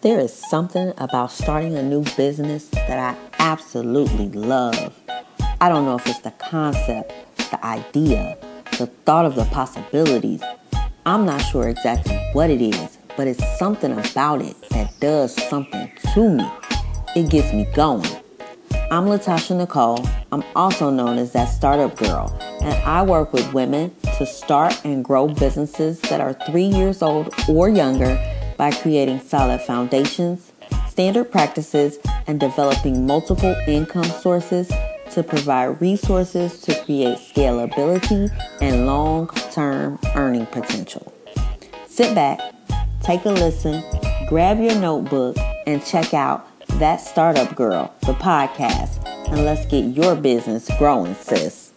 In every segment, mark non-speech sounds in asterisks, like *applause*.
There is something about starting a new business that I absolutely love. I don't know if it's the concept, the idea, the thought of the possibilities. I'm not sure exactly what it is, but it's something about it that does something to me. It gets me going. I'm Latasha Nicole. I'm also known as that startup girl, and I work with women to start and grow businesses that are three years old or younger by creating solid foundations, standard practices, and developing multiple income sources to provide resources to create scalability and long term earning potential. Sit back, take a listen, grab your notebook, and check out That Startup Girl, the podcast, and let's get your business growing, sis.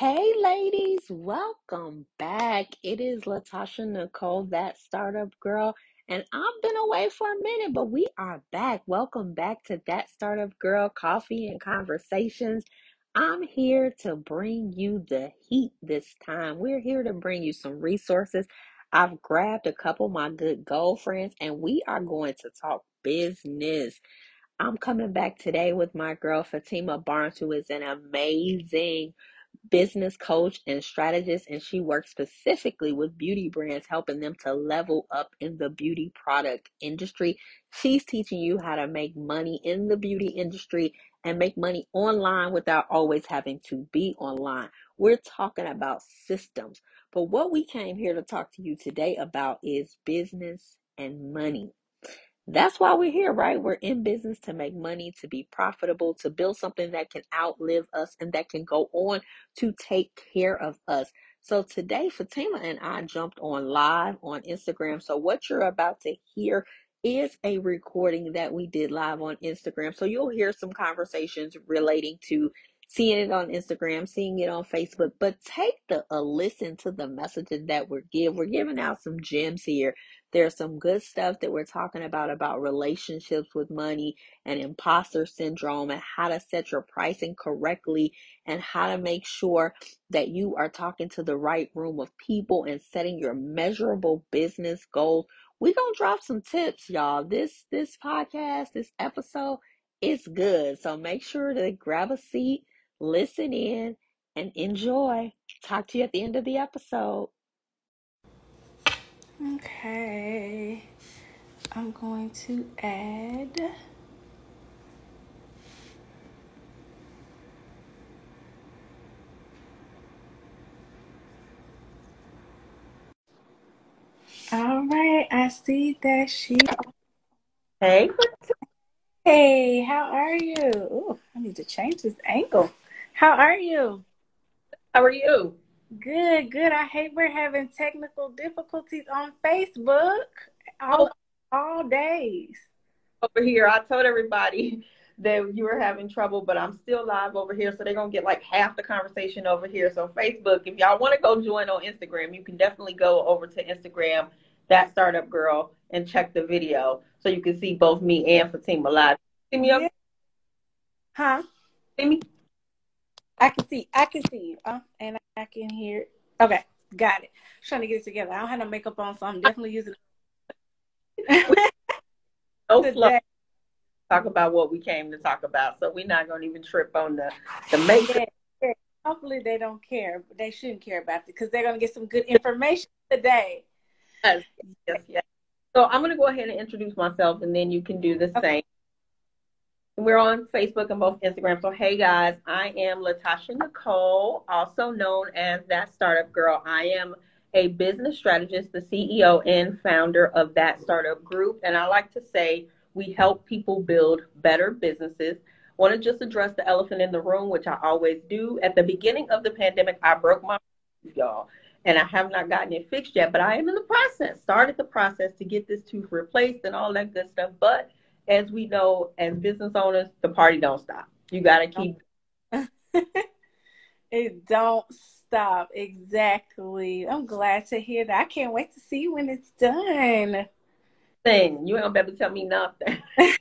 Hey, ladies, welcome back. It is Latasha Nicole, that startup girl, and I've been away for a minute, but we are back. Welcome back to that startup girl coffee and conversations. I'm here to bring you the heat this time. We're here to bring you some resources. I've grabbed a couple of my good goal friends, and we are going to talk business. I'm coming back today with my girl Fatima Barnes, who is an amazing business coach and strategist, and she works specifically with beauty brands, helping them to level up in the beauty product industry. She's teaching you how to make money in the beauty industry and make money online without always having to be online. We're talking about systems. But what we came here to talk to you today about is business and money. That's why we're here, right? We're in business to make money, to be profitable, to build something that can outlive us and that can go on to take care of us. So today, Fatima and I jumped on live on Instagram. So what you're about to hear is a recording that we did live on Instagram. So you'll hear some conversations relating to seeing it on Instagram, seeing it on Facebook, but take the a listen to the messages that we're give. We're giving out some gems here there's some good stuff that we're talking about about relationships with money and imposter syndrome and how to set your pricing correctly and how to make sure that you are talking to the right room of people and setting your measurable business goals. We're going to drop some tips, y'all. This this podcast, this episode is good. So make sure to grab a seat, listen in, and enjoy. Talk to you at the end of the episode. Okay, I'm going to add All right, I see that she. Hey, hey, how are you? Ooh, I need to change this angle. How are you? How are you? Good, good. I hate we're having technical difficulties on Facebook all, all days. Over here, I told everybody that you were having trouble, but I'm still live over here, so they're gonna get like half the conversation over here. So Facebook, if y'all want to go join on Instagram, you can definitely go over to Instagram, that startup girl, and check the video so you can see both me and Fatima live. See me up? Huh? See me? I can see. I can see you. Uh, and I can hear. Okay, got it. I'm trying to get it together. I don't have no makeup on, so I'm definitely using. *laughs* no *laughs* flow. Talk about what we came to talk about, so we're not going to even trip on the the makeup. Yeah. Hopefully, they don't care, but they shouldn't care about it because they're going to get some good information today. Yes, yes, yes. So I'm going to go ahead and introduce myself, and then you can do the okay. same. We're on Facebook and both Instagram. So, hey guys, I am Latasha Nicole, also known as That Startup Girl. I am a business strategist, the CEO and founder of That Startup Group. And I like to say we help people build better businesses. Want to just address the elephant in the room, which I always do. At the beginning of the pandemic, I broke my *laughs* y'all, and I have not gotten it fixed yet, but I am in the process, started the process to get this tooth replaced and all that good stuff. But as we know, as business owners, the party don't stop. You got to keep. *laughs* it don't stop. Exactly. I'm glad to hear that. I can't wait to see when it's done. Thing you ain't gonna tell me nothing. *laughs*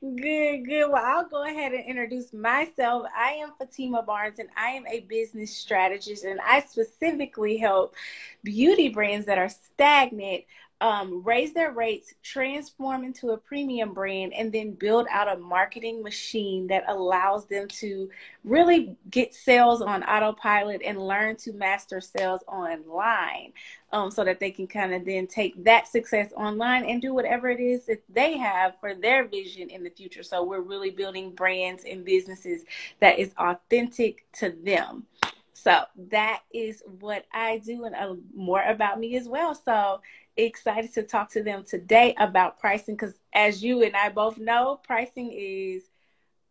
Good, good. Well, I'll go ahead and introduce myself. I am Fatima Barnes and I am a business strategist and I specifically help beauty brands that are stagnant um, raise their rates, transform into a premium brand, and then build out a marketing machine that allows them to really get sales on autopilot and learn to master sales online um, so that they can kind of then take that success online and do whatever it is that they have for their vision in the future. So we're really building brands and businesses that is authentic to them. So that is what I do, and uh, more about me as well. So excited to talk to them today about pricing because, as you and I both know, pricing is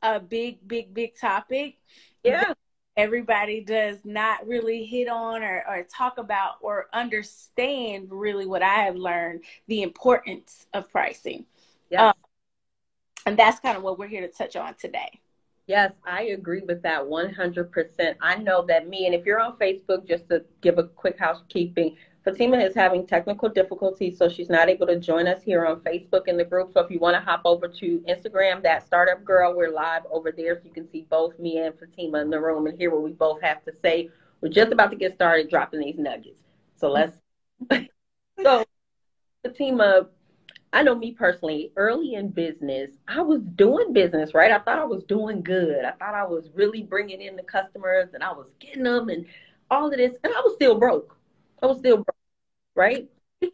a big, big, big topic. Yeah. Everybody does not really hit on or, or talk about or understand really what I have learned the importance of pricing. Yeah. Um, and that's kind of what we're here to touch on today. Yes, I agree with that 100%. I know that me, and if you're on Facebook, just to give a quick housekeeping, Fatima is having technical difficulties, so she's not able to join us here on Facebook in the group. So if you want to hop over to Instagram, that startup girl, we're live over there, so you can see both me and Fatima in the room and hear what we both have to say. We're just about to get started dropping these nuggets. So let's. *laughs* so, Fatima, I know me personally, early in business, I was doing business, right? I thought I was doing good. I thought I was really bringing in the customers and I was getting them and all of this. And I was still broke. I was still broke, right? *laughs* and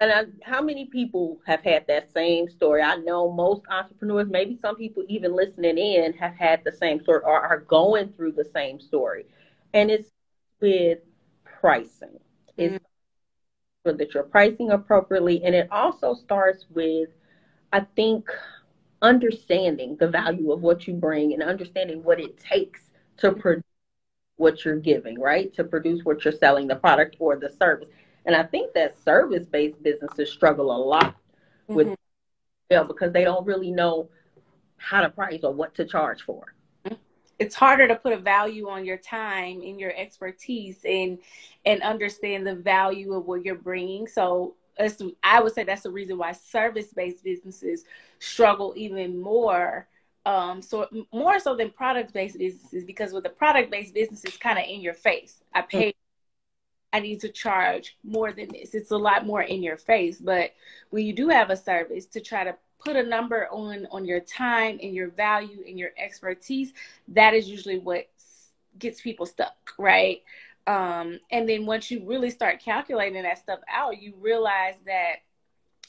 I, how many people have had that same story? I know most entrepreneurs, maybe some people even listening in, have had the same story or are going through the same story. And it's with pricing. It's mm-hmm sure that you're pricing appropriately. And it also starts with, I think, understanding the value of what you bring and understanding what it takes to produce what you're giving, right? To produce what you're selling, the product or the service. And I think that service based businesses struggle a lot with mm-hmm. yeah, because they don't really know how to price or what to charge for it's harder to put a value on your time and your expertise and and understand the value of what you're bringing so i would say that's the reason why service-based businesses struggle even more um, so more so than product-based businesses because with the product-based business it's kind of in your face i mm. I need to charge more than this. It's a lot more in your face. But when you do have a service to try to put a number on on your time and your value and your expertise that is usually what gets people stuck right um, and then once you really start calculating that stuff out you realize that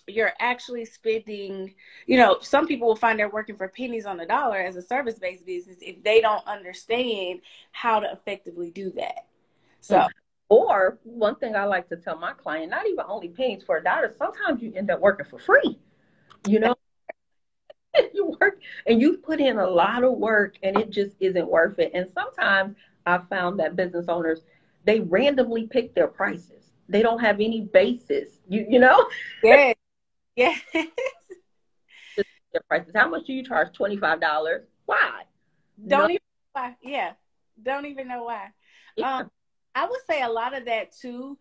you're actually spending you know some people will find they're working for pennies on the dollar as a service-based business if they don't understand how to effectively do that so or one thing i like to tell my client not even only pennies for a dollar sometimes you end up working for free you know? *laughs* You work and you put in a lot of work and it just isn't worth it. And sometimes i found that business owners they randomly pick their prices. They don't have any basis you you know? *laughs* Yes. Yes. Their prices. How much do you charge? $25 why? Don't no. even why. Yeah. Don't even know why. Yeah. um i would say a lot of that too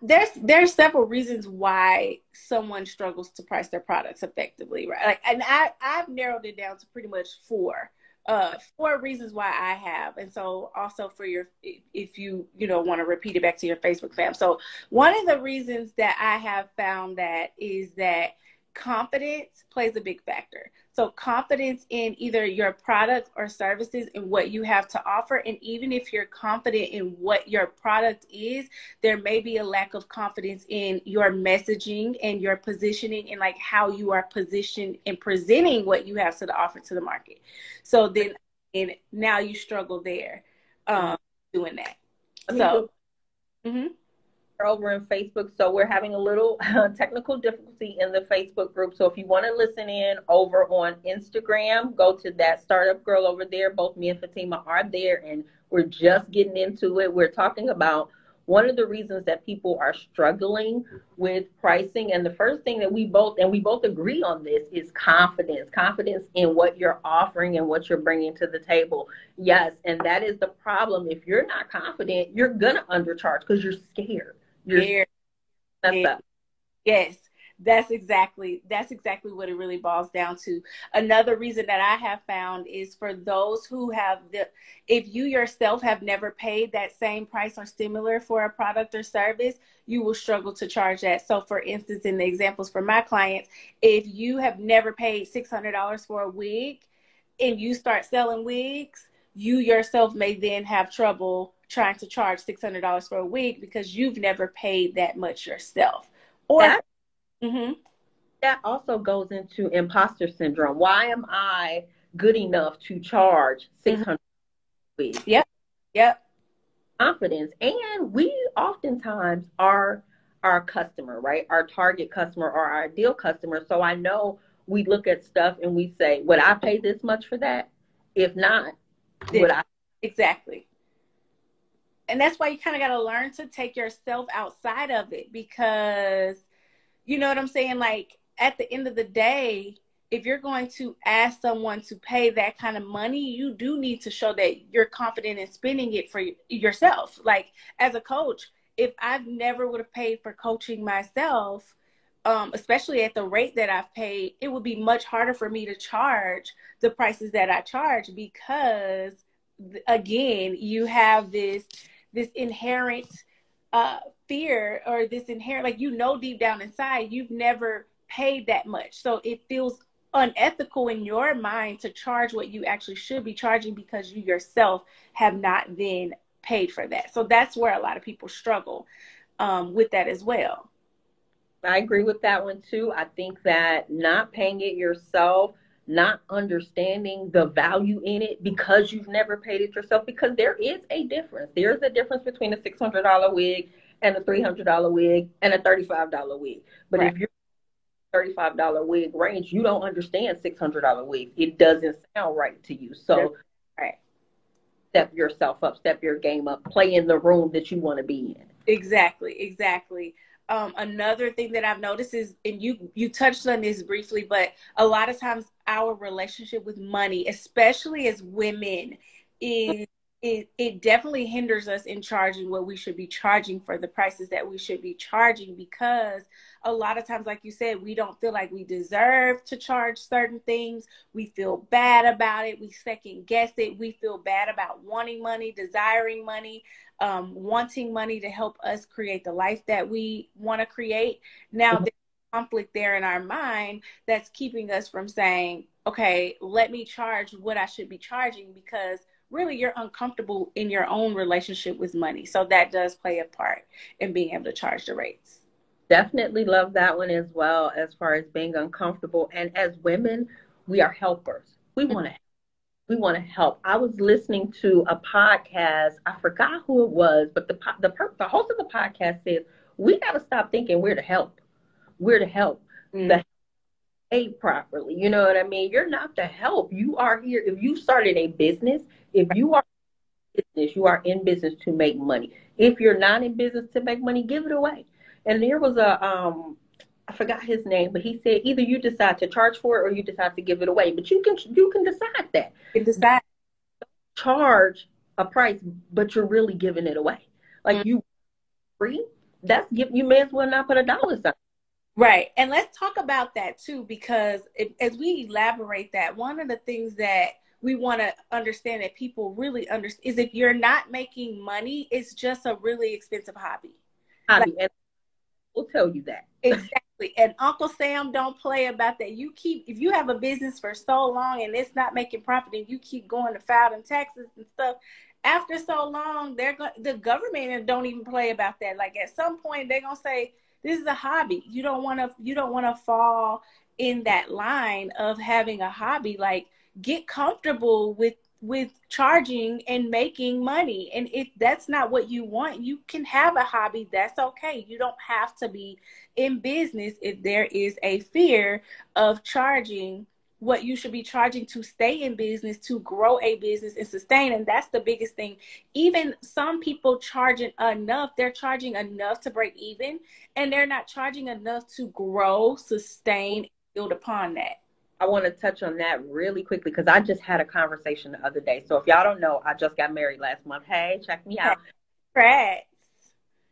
there's there's several reasons why someone struggles to price their products effectively, right? Like, and I I've narrowed it down to pretty much four, uh, four reasons why I have, and so also for your if you you know want to repeat it back to your Facebook fam. So one of the reasons that I have found that is that confidence plays a big factor. So, confidence in either your product or services and what you have to offer. And even if you're confident in what your product is, there may be a lack of confidence in your messaging and your positioning and like how you are positioned and presenting what you have to offer to the market. So, then and now you struggle there um, doing that. So, mm-hmm over in Facebook. So we're having a little *laughs* technical difficulty in the Facebook group. So if you want to listen in over on Instagram, go to that startup girl over there. Both me and Fatima are there, and we're just getting into it. We're talking about one of the reasons that people are struggling with pricing and the first thing that we both and we both agree on this is confidence confidence in what you're offering and what you're bringing to the table yes and that is the problem if you're not confident you're gonna undercharge because you're scared you're Yes. That's exactly that's exactly what it really boils down to. Another reason that I have found is for those who have the if you yourself have never paid that same price or similar for a product or service, you will struggle to charge that. So for instance, in the examples for my clients, if you have never paid $600 for a wig and you start selling wigs, you yourself may then have trouble trying to charge $600 for a wig because you've never paid that much yourself. Or that, mm-hmm. that also goes into imposter syndrome. Why am I good enough to charge 600 mm-hmm. Yep. Yep. Confidence. And we oftentimes are our customer, right? Our target customer or our ideal customer. So I know we look at stuff and we say, would I pay this much for that? If not, would I? Exactly and that's why you kind of got to learn to take yourself outside of it because you know what I'm saying? Like at the end of the day, if you're going to ask someone to pay that kind of money, you do need to show that you're confident in spending it for yourself. Like as a coach, if I've never would have paid for coaching myself, um, especially at the rate that I've paid, it would be much harder for me to charge the prices that I charge because, again, you have this this inherent uh, fear or this inherent like you know deep down inside you've never paid that much. So it feels unethical in your mind to charge what you actually should be charging because you yourself have not then paid for that. So that's where a lot of people struggle um, with that as well. I agree with that one too. I think that not paying it yourself not understanding the value in it because you've never paid it yourself because there is a difference. There's a difference between a $600 wig and a $300 wig and a $35 wig. But right. if you're $35 wig range, you don't understand $600 wigs. It doesn't sound right to you. So right. step yourself up, step your game up, play in the room that you want to be in. Exactly, exactly um, another thing that I've noticed is, and you you touched on this briefly, but a lot of times our relationship with money, especially as women, is it, it definitely hinders us in charging what we should be charging for the prices that we should be charging because a lot of times like you said we don't feel like we deserve to charge certain things we feel bad about it we second guess it we feel bad about wanting money desiring money um, wanting money to help us create the life that we want to create. Now, mm-hmm. there's conflict there in our mind that's keeping us from saying, okay, let me charge what I should be charging because really you're uncomfortable in your own relationship with money. So that does play a part in being able to charge the rates. Definitely love that one as well, as far as being uncomfortable. And as women, we are helpers. We want to we want to help. I was listening to a podcast. I forgot who it was, but the the the host of the podcast says we got to stop thinking we're to help. We're to help mm. the aid properly. You know what I mean? You're not to help. You are here. If you started a business, if you are business, you are in business to make money. If you're not in business to make money, give it away. And there was a um I forgot his name, but he said either you decide to charge for it or you decide to give it away. But you can you can decide that. You decide charge a price, but you're really giving it away. Like mm-hmm. you free, that's give you may as well not put a dollar sign. Right. And let's talk about that too, because if, as we elaborate that, one of the things that we want to understand that people really understand is if you're not making money, it's just a really expensive hobby. Hobby. Like, we'll tell you that. Exactly. And Uncle Sam don't play about that. You keep if you have a business for so long and it's not making profit and you keep going to filing taxes and stuff, after so long, they're going the government don't even play about that. Like at some point they're gonna say, This is a hobby. You don't wanna you don't wanna fall in that line of having a hobby. Like get comfortable with with charging and making money. And if that's not what you want, you can have a hobby. That's okay. You don't have to be in business if there is a fear of charging what you should be charging to stay in business, to grow a business and sustain. And that's the biggest thing. Even some people charging enough, they're charging enough to break even, and they're not charging enough to grow, sustain, build upon that. I want to touch on that really quickly because I just had a conversation the other day. So if y'all don't know, I just got married last month. Hey, check me out. Congrats.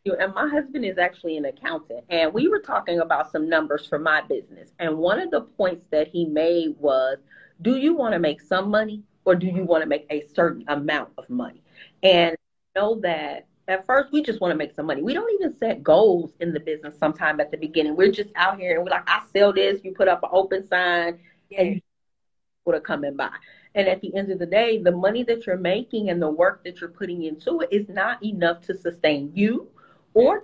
and my husband is actually an accountant, and we were talking about some numbers for my business. And one of the points that he made was, do you want to make some money or do you want to make a certain amount of money? And know that at first we just want to make some money. We don't even set goals in the business sometime at the beginning. We're just out here and we're like, I sell this, you put up an open sign. People to come and buy. And at the end of the day, the money that you're making and the work that you're putting into it is not enough to sustain you or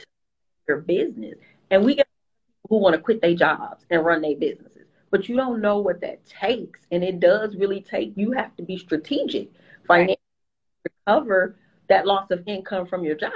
your business. And we get people who want to quit their jobs and run their businesses, but you don't know what that takes. And it does really take, you have to be strategic financially recover that loss of income from your job.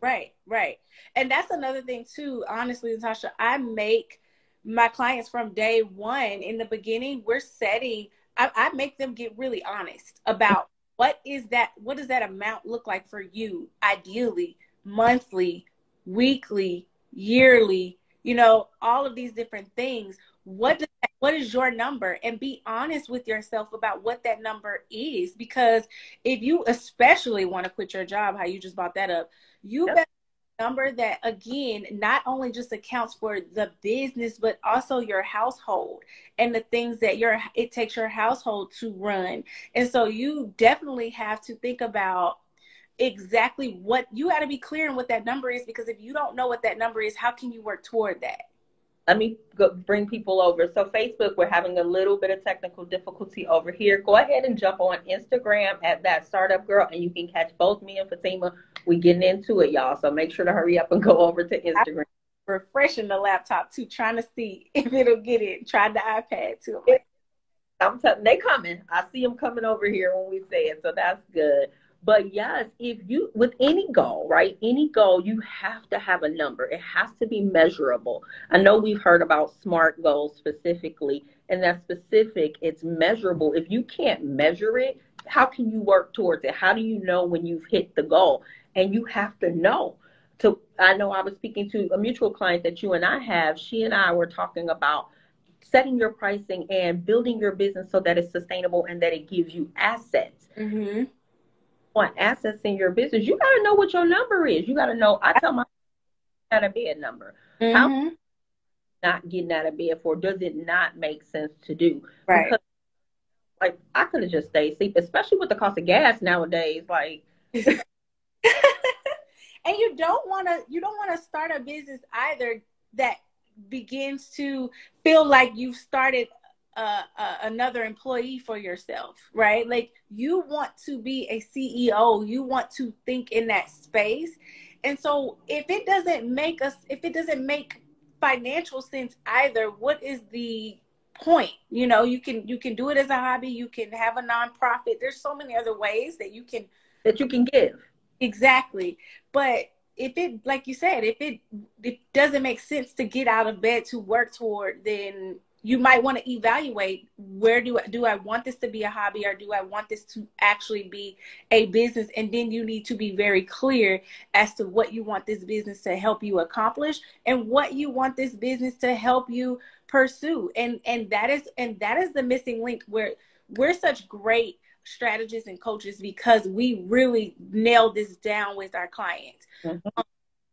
Right, right. And that's another thing too, honestly, Natasha, I make my clients from day one in the beginning, we're setting, I, I make them get really honest about what is that, what does that amount look like for you, ideally, monthly, weekly, yearly, you know, all of these different things. What does that, what is your number? And be honest with yourself about what that number is. Because if you especially want to quit your job, how you just brought that up, you yep. better number that again not only just accounts for the business but also your household and the things that your it takes your household to run and so you definitely have to think about exactly what you got to be clear on what that number is because if you don't know what that number is, how can you work toward that? Let me go bring people over. So Facebook, we're having a little bit of technical difficulty over here. Go ahead and jump on Instagram at that startup girl, and you can catch both me and Fatima. We getting into it, y'all. So make sure to hurry up and go over to Instagram. I'm refreshing the laptop too, trying to see *laughs* if it'll get it. Tried the iPad too. I'm telling they coming. I see them coming over here when we say it, so that's good. But yes, if you, with any goal, right? Any goal, you have to have a number. It has to be measurable. I know we've heard about SMART goals specifically, and that specific, it's measurable. If you can't measure it, how can you work towards it? How do you know when you've hit the goal? And you have to know. To, I know I was speaking to a mutual client that you and I have. She and I were talking about setting your pricing and building your business so that it's sustainable and that it gives you assets. Mm-hmm want assets in your business, you got to know what your number is. You got to know. I tell my out of bed number. Mm-hmm. How not getting out of bed for? Does it not make sense to do? Right. Because, like I could have just stayed asleep, especially with the cost of gas nowadays. Like. *laughs* *laughs* and you don't want to. You don't want to start a business either that begins to feel like you've started uh, uh, another employee for yourself, right? Like you want to be a CEO, you want to think in that space. And so if it doesn't make us, if it doesn't make financial sense either, what is the point? You know, you can you can do it as a hobby, you can have a nonprofit. There's so many other ways that you can that you can give. Exactly. But if it like you said, if it it doesn't make sense to get out of bed to work toward, then you might want to evaluate where do I, do I want this to be a hobby or do I want this to actually be a business and then you need to be very clear as to what you want this business to help you accomplish and what you want this business to help you pursue and and that is and that is the missing link where we're such great strategists and coaches because we really nail this down with our clients mm-hmm. um,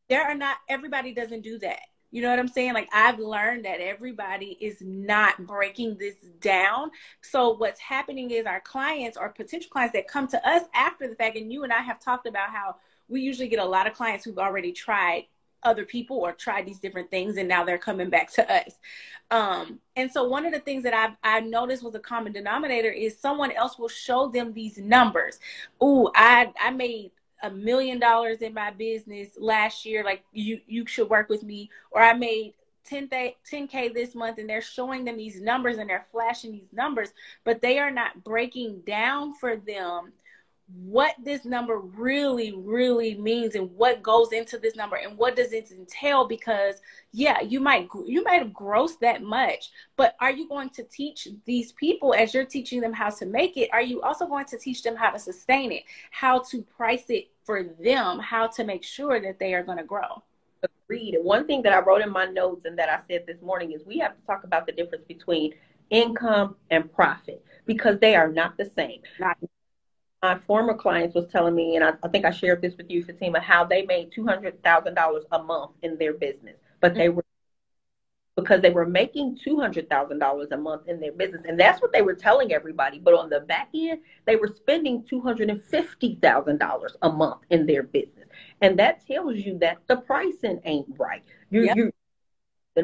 there are not everybody doesn't do that you know what I'm saying? Like I've learned that everybody is not breaking this down. So what's happening is our clients or potential clients that come to us after the fact, and you and I have talked about how we usually get a lot of clients who've already tried other people or tried these different things and now they're coming back to us. Um, and so one of the things that I've I noticed was a common denominator is someone else will show them these numbers. Ooh, I I made a million dollars in my business last year like you you should work with me or i made 10 10k this month and they're showing them these numbers and they're flashing these numbers but they are not breaking down for them what this number really really means and what goes into this number and what does it entail because yeah you might you might have grossed that much but are you going to teach these people as you're teaching them how to make it? Are you also going to teach them how to sustain it how to price it for them how to make sure that they are going to grow? Agreed. And one thing that i wrote in my notes and that i said this morning is we have to talk about the difference between income and profit because they are not the same. Not my former clients was telling me, and I, I think I shared this with you, Fatima, how they made two hundred thousand dollars a month in their business, but they were because they were making two hundred thousand dollars a month in their business, and that's what they were telling everybody. But on the back end, they were spending two hundred and fifty thousand dollars a month in their business, and that tells you that the pricing ain't right. You yep. you're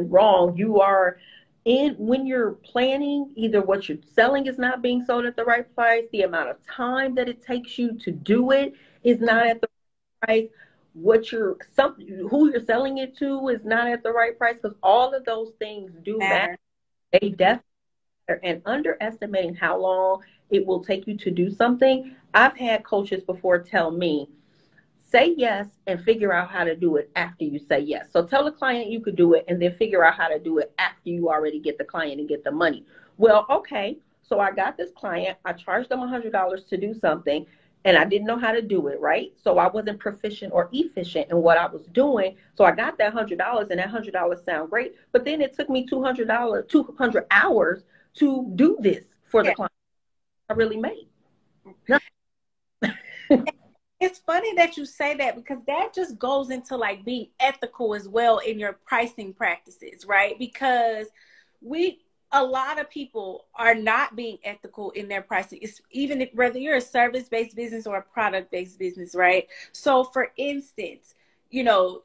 wrong. You are in when you're planning either what you're selling is not being sold at the right price the amount of time that it takes you to do it is not at the right price what you're some who you're selling it to is not at the right price because all of those things do matter, matter. they definitely matter. and underestimating how long it will take you to do something i've had coaches before tell me say yes and figure out how to do it after you say yes. So tell the client you could do it and then figure out how to do it after you already get the client and get the money. Well, okay. So I got this client, I charged them $100 to do something and I didn't know how to do it, right? So I wasn't proficient or efficient in what I was doing. So I got that $100 and that $100 sound great, but then it took me $200 200 hours to do this for yeah. the client I really made. *laughs* it's funny that you say that because that just goes into like being ethical as well in your pricing practices, right? Because we a lot of people are not being ethical in their pricing. It's even if, whether you're a service based business or a product based business, right? So, for instance, you know,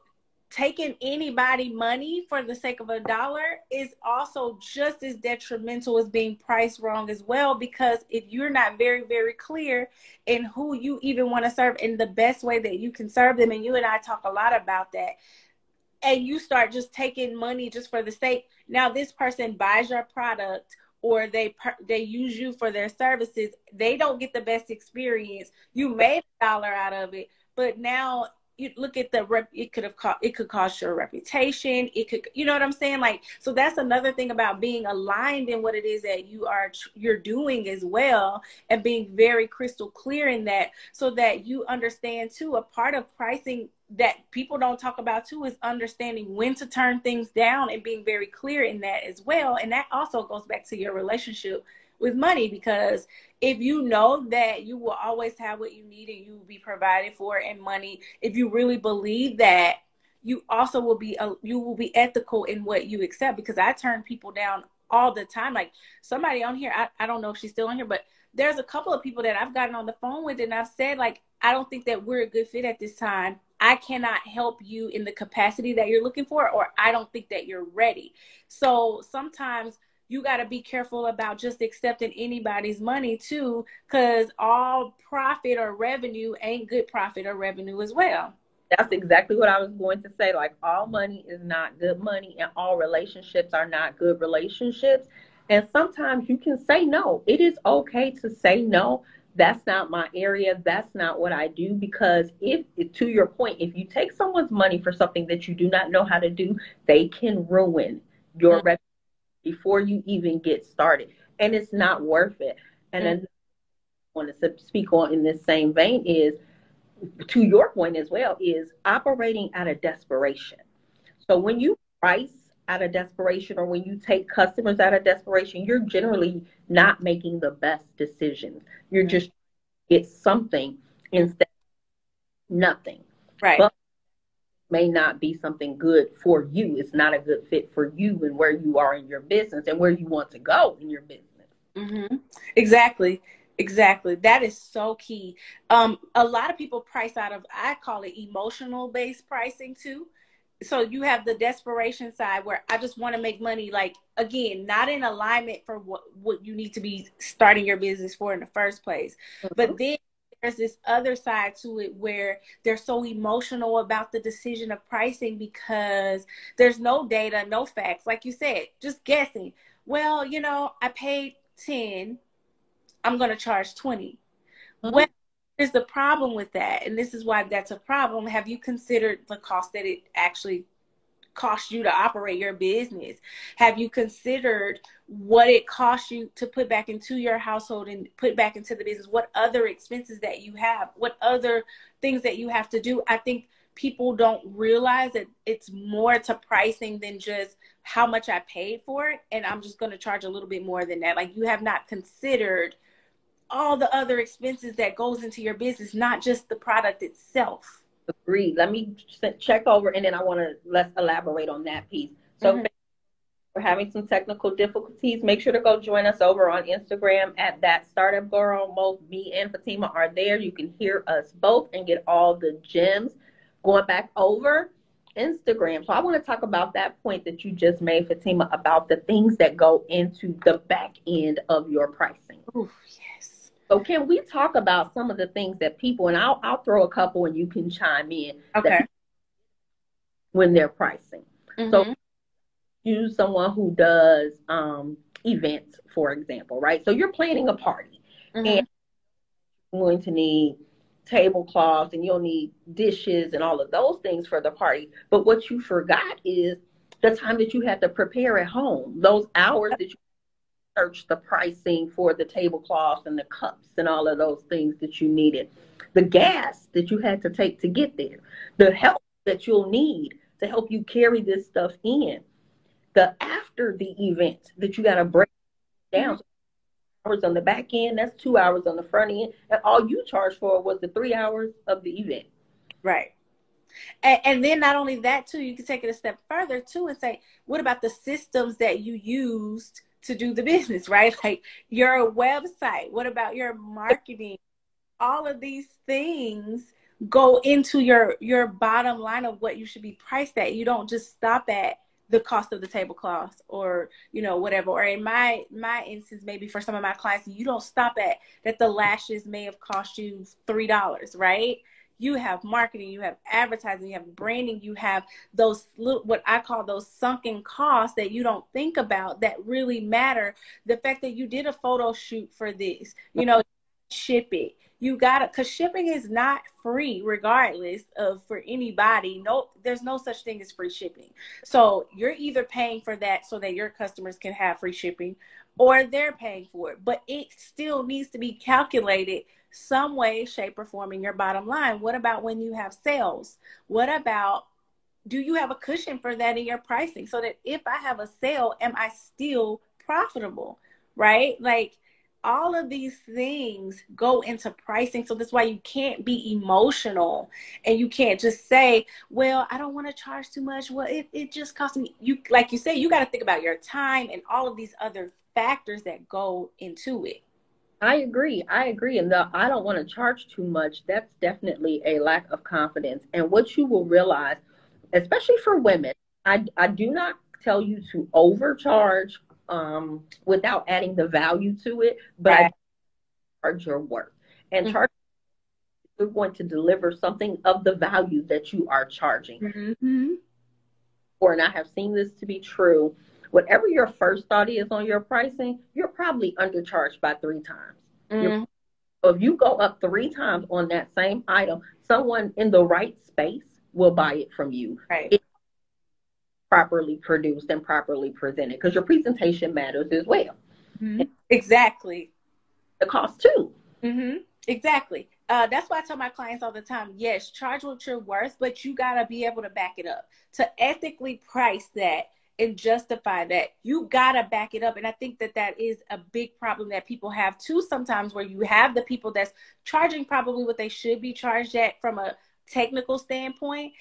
taking anybody money for the sake of a dollar is also just as detrimental as being priced wrong as well because if you're not very very clear in who you even want to serve in the best way that you can serve them and you and I talk a lot about that and you start just taking money just for the sake now this person buys your product or they they use you for their services they don't get the best experience. You made a dollar out of it but now you look at the rep it could have cost it could cost your reputation it could you know what i'm saying? Like so that's another thing about being aligned in what it is that you are you're doing as well and being very crystal clear in that so that you understand too a part of pricing that people don't talk about too is understanding when to turn things down and being very clear in that as well. And that also goes back to your relationship with money because if you know that you will always have what you need and you will be provided for and money if you really believe that you also will be uh, you will be ethical in what you accept because i turn people down all the time. Like somebody on here I, I don't know if she's still on here but there's a couple of people that i've gotten on the phone with and i've said like i don't think that we're a good fit at this time. I cannot help you in the capacity that you're looking for or i don't think that you're ready. So sometimes you got to be careful about just accepting anybody's money too, because all profit or revenue ain't good profit or revenue as well. That's exactly what I was going to say. Like, all money is not good money, and all relationships are not good relationships. And sometimes you can say no. It is okay to say no. That's not my area. That's not what I do. Because if, to your point, if you take someone's money for something that you do not know how to do, they can ruin your mm-hmm. reputation before you even get started. And it's not worth it. And mm-hmm. I want to speak on in this same vein is to your point as well is operating out of desperation. So when you price out of desperation or when you take customers out of desperation, you're generally not making the best decisions. You're mm-hmm. just get something instead of nothing. Right. But may not be something good for you. It's not a good fit for you and where you are in your business and where you want to go in your business. Mm-hmm. Exactly. Exactly. That is so key. Um, a lot of people price out of, I call it emotional based pricing too. So you have the desperation side where I just want to make money, like again, not in alignment for what, what you need to be starting your business for in the first place. Mm-hmm. But then there's this other side to it where they're so emotional about the decision of pricing because there's no data, no facts. Like you said, just guessing. Well, you know, I paid 10, I'm going to charge 20. Mm-hmm. Well, here's the problem with that. And this is why that's a problem. Have you considered the cost that it actually cost you to operate your business? Have you considered what it costs you to put back into your household and put back into the business? What other expenses that you have? What other things that you have to do? I think people don't realize that it's more to pricing than just how much I paid for it and I'm just going to charge a little bit more than that. Like you have not considered all the other expenses that goes into your business, not just the product itself. Agreed. Let me check over and then I want to let's elaborate on that piece. So mm-hmm. we're having some technical difficulties. Make sure to go join us over on Instagram at that startup girl. Both me and Fatima are there. You can hear us both and get all the gems. Going back over Instagram. So I want to talk about that point that you just made, Fatima, about the things that go into the back end of your pricing. Ooh, so can we talk about some of the things that people and I'll I'll throw a couple and you can chime in. Okay. When they're pricing. Mm-hmm. So use someone who does um, events, for example, right? So you're planning a party mm-hmm. and you're going to need tablecloths and you'll need dishes and all of those things for the party. But what you forgot is the time that you had to prepare at home, those hours that you the pricing for the tablecloths and the cups and all of those things that you needed, the gas that you had to take to get there, the help that you'll need to help you carry this stuff in, the after the event that you got to break down. Hours on the back end, that's two hours on the front end, and all you charged for was the three hours of the event. Right. And, and, then not only that too, you can take it a step further too and say, what about the systems that you used to do the business, right? *laughs* Like your website, what about your marketing? All of these things go into your your bottom line of what you should be priced at. You don't just stop at the cost of the tablecloth or you know whatever or in my my instance maybe for some of my clients you don't stop at that the lashes may have cost you three dollars right you have marketing, you have advertising, you have branding, you have those what I call those sunken costs that you don't think about that really matter. The fact that you did a photo shoot for this, you know, *laughs* ship it. You got it because shipping is not free, regardless of for anybody. No, there's no such thing as free shipping. So you're either paying for that so that your customers can have free shipping, or they're paying for it. But it still needs to be calculated some way, shape, or form in your bottom line. What about when you have sales? What about do you have a cushion for that in your pricing so that if I have a sale, am I still profitable? Right? Like all of these things go into pricing. So that's why you can't be emotional and you can't just say, well, I don't want to charge too much. Well, it, it just costs me. You, like you say, you got to think about your time and all of these other factors that go into it. I agree. I agree. And the I don't want to charge too much, that's definitely a lack of confidence. And what you will realize, especially for women, I, I do not tell you to overcharge um, without adding the value to it, but right. I charge your worth. And mm-hmm. charge you're going to deliver something of the value that you are charging. Mm-hmm. Or and I have seen this to be true whatever your first thought is on your pricing, you're probably undercharged by three times. Mm-hmm. So if you go up three times on that same item, someone in the right space will buy it from you. Right. It's properly produced and properly presented because your presentation matters as well. Mm-hmm. Exactly. The cost too. Mm-hmm. Exactly. Uh, that's why I tell my clients all the time yes, charge what you're worth, but you got to be able to back it up. To ethically price that, and justify that. You gotta back it up. And I think that that is a big problem that people have too sometimes, where you have the people that's charging probably what they should be charged at from a technical standpoint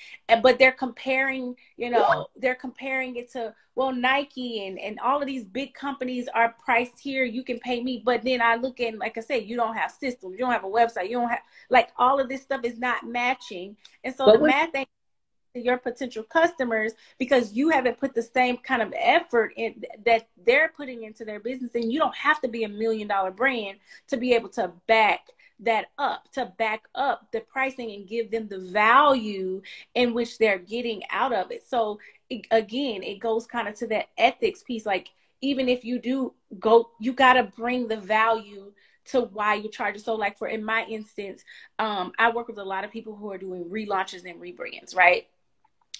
but they're comparing you know they're comparing it to well nike and and all of these big companies are priced here you can pay me but then i look at like i said you don't have systems you don't have a website you don't have like all of this stuff is not matching and so the math ain't your potential customers because you haven't put the same kind of effort in that they're putting into their business and you don't have to be a million dollar brand to be able to back that up to back up the pricing and give them the value in which they're getting out of it so it, again it goes kind of to that ethics piece like even if you do go you got to bring the value to why you charge it. So, like for in my instance, um, I work with a lot of people who are doing relaunches and rebrands, right?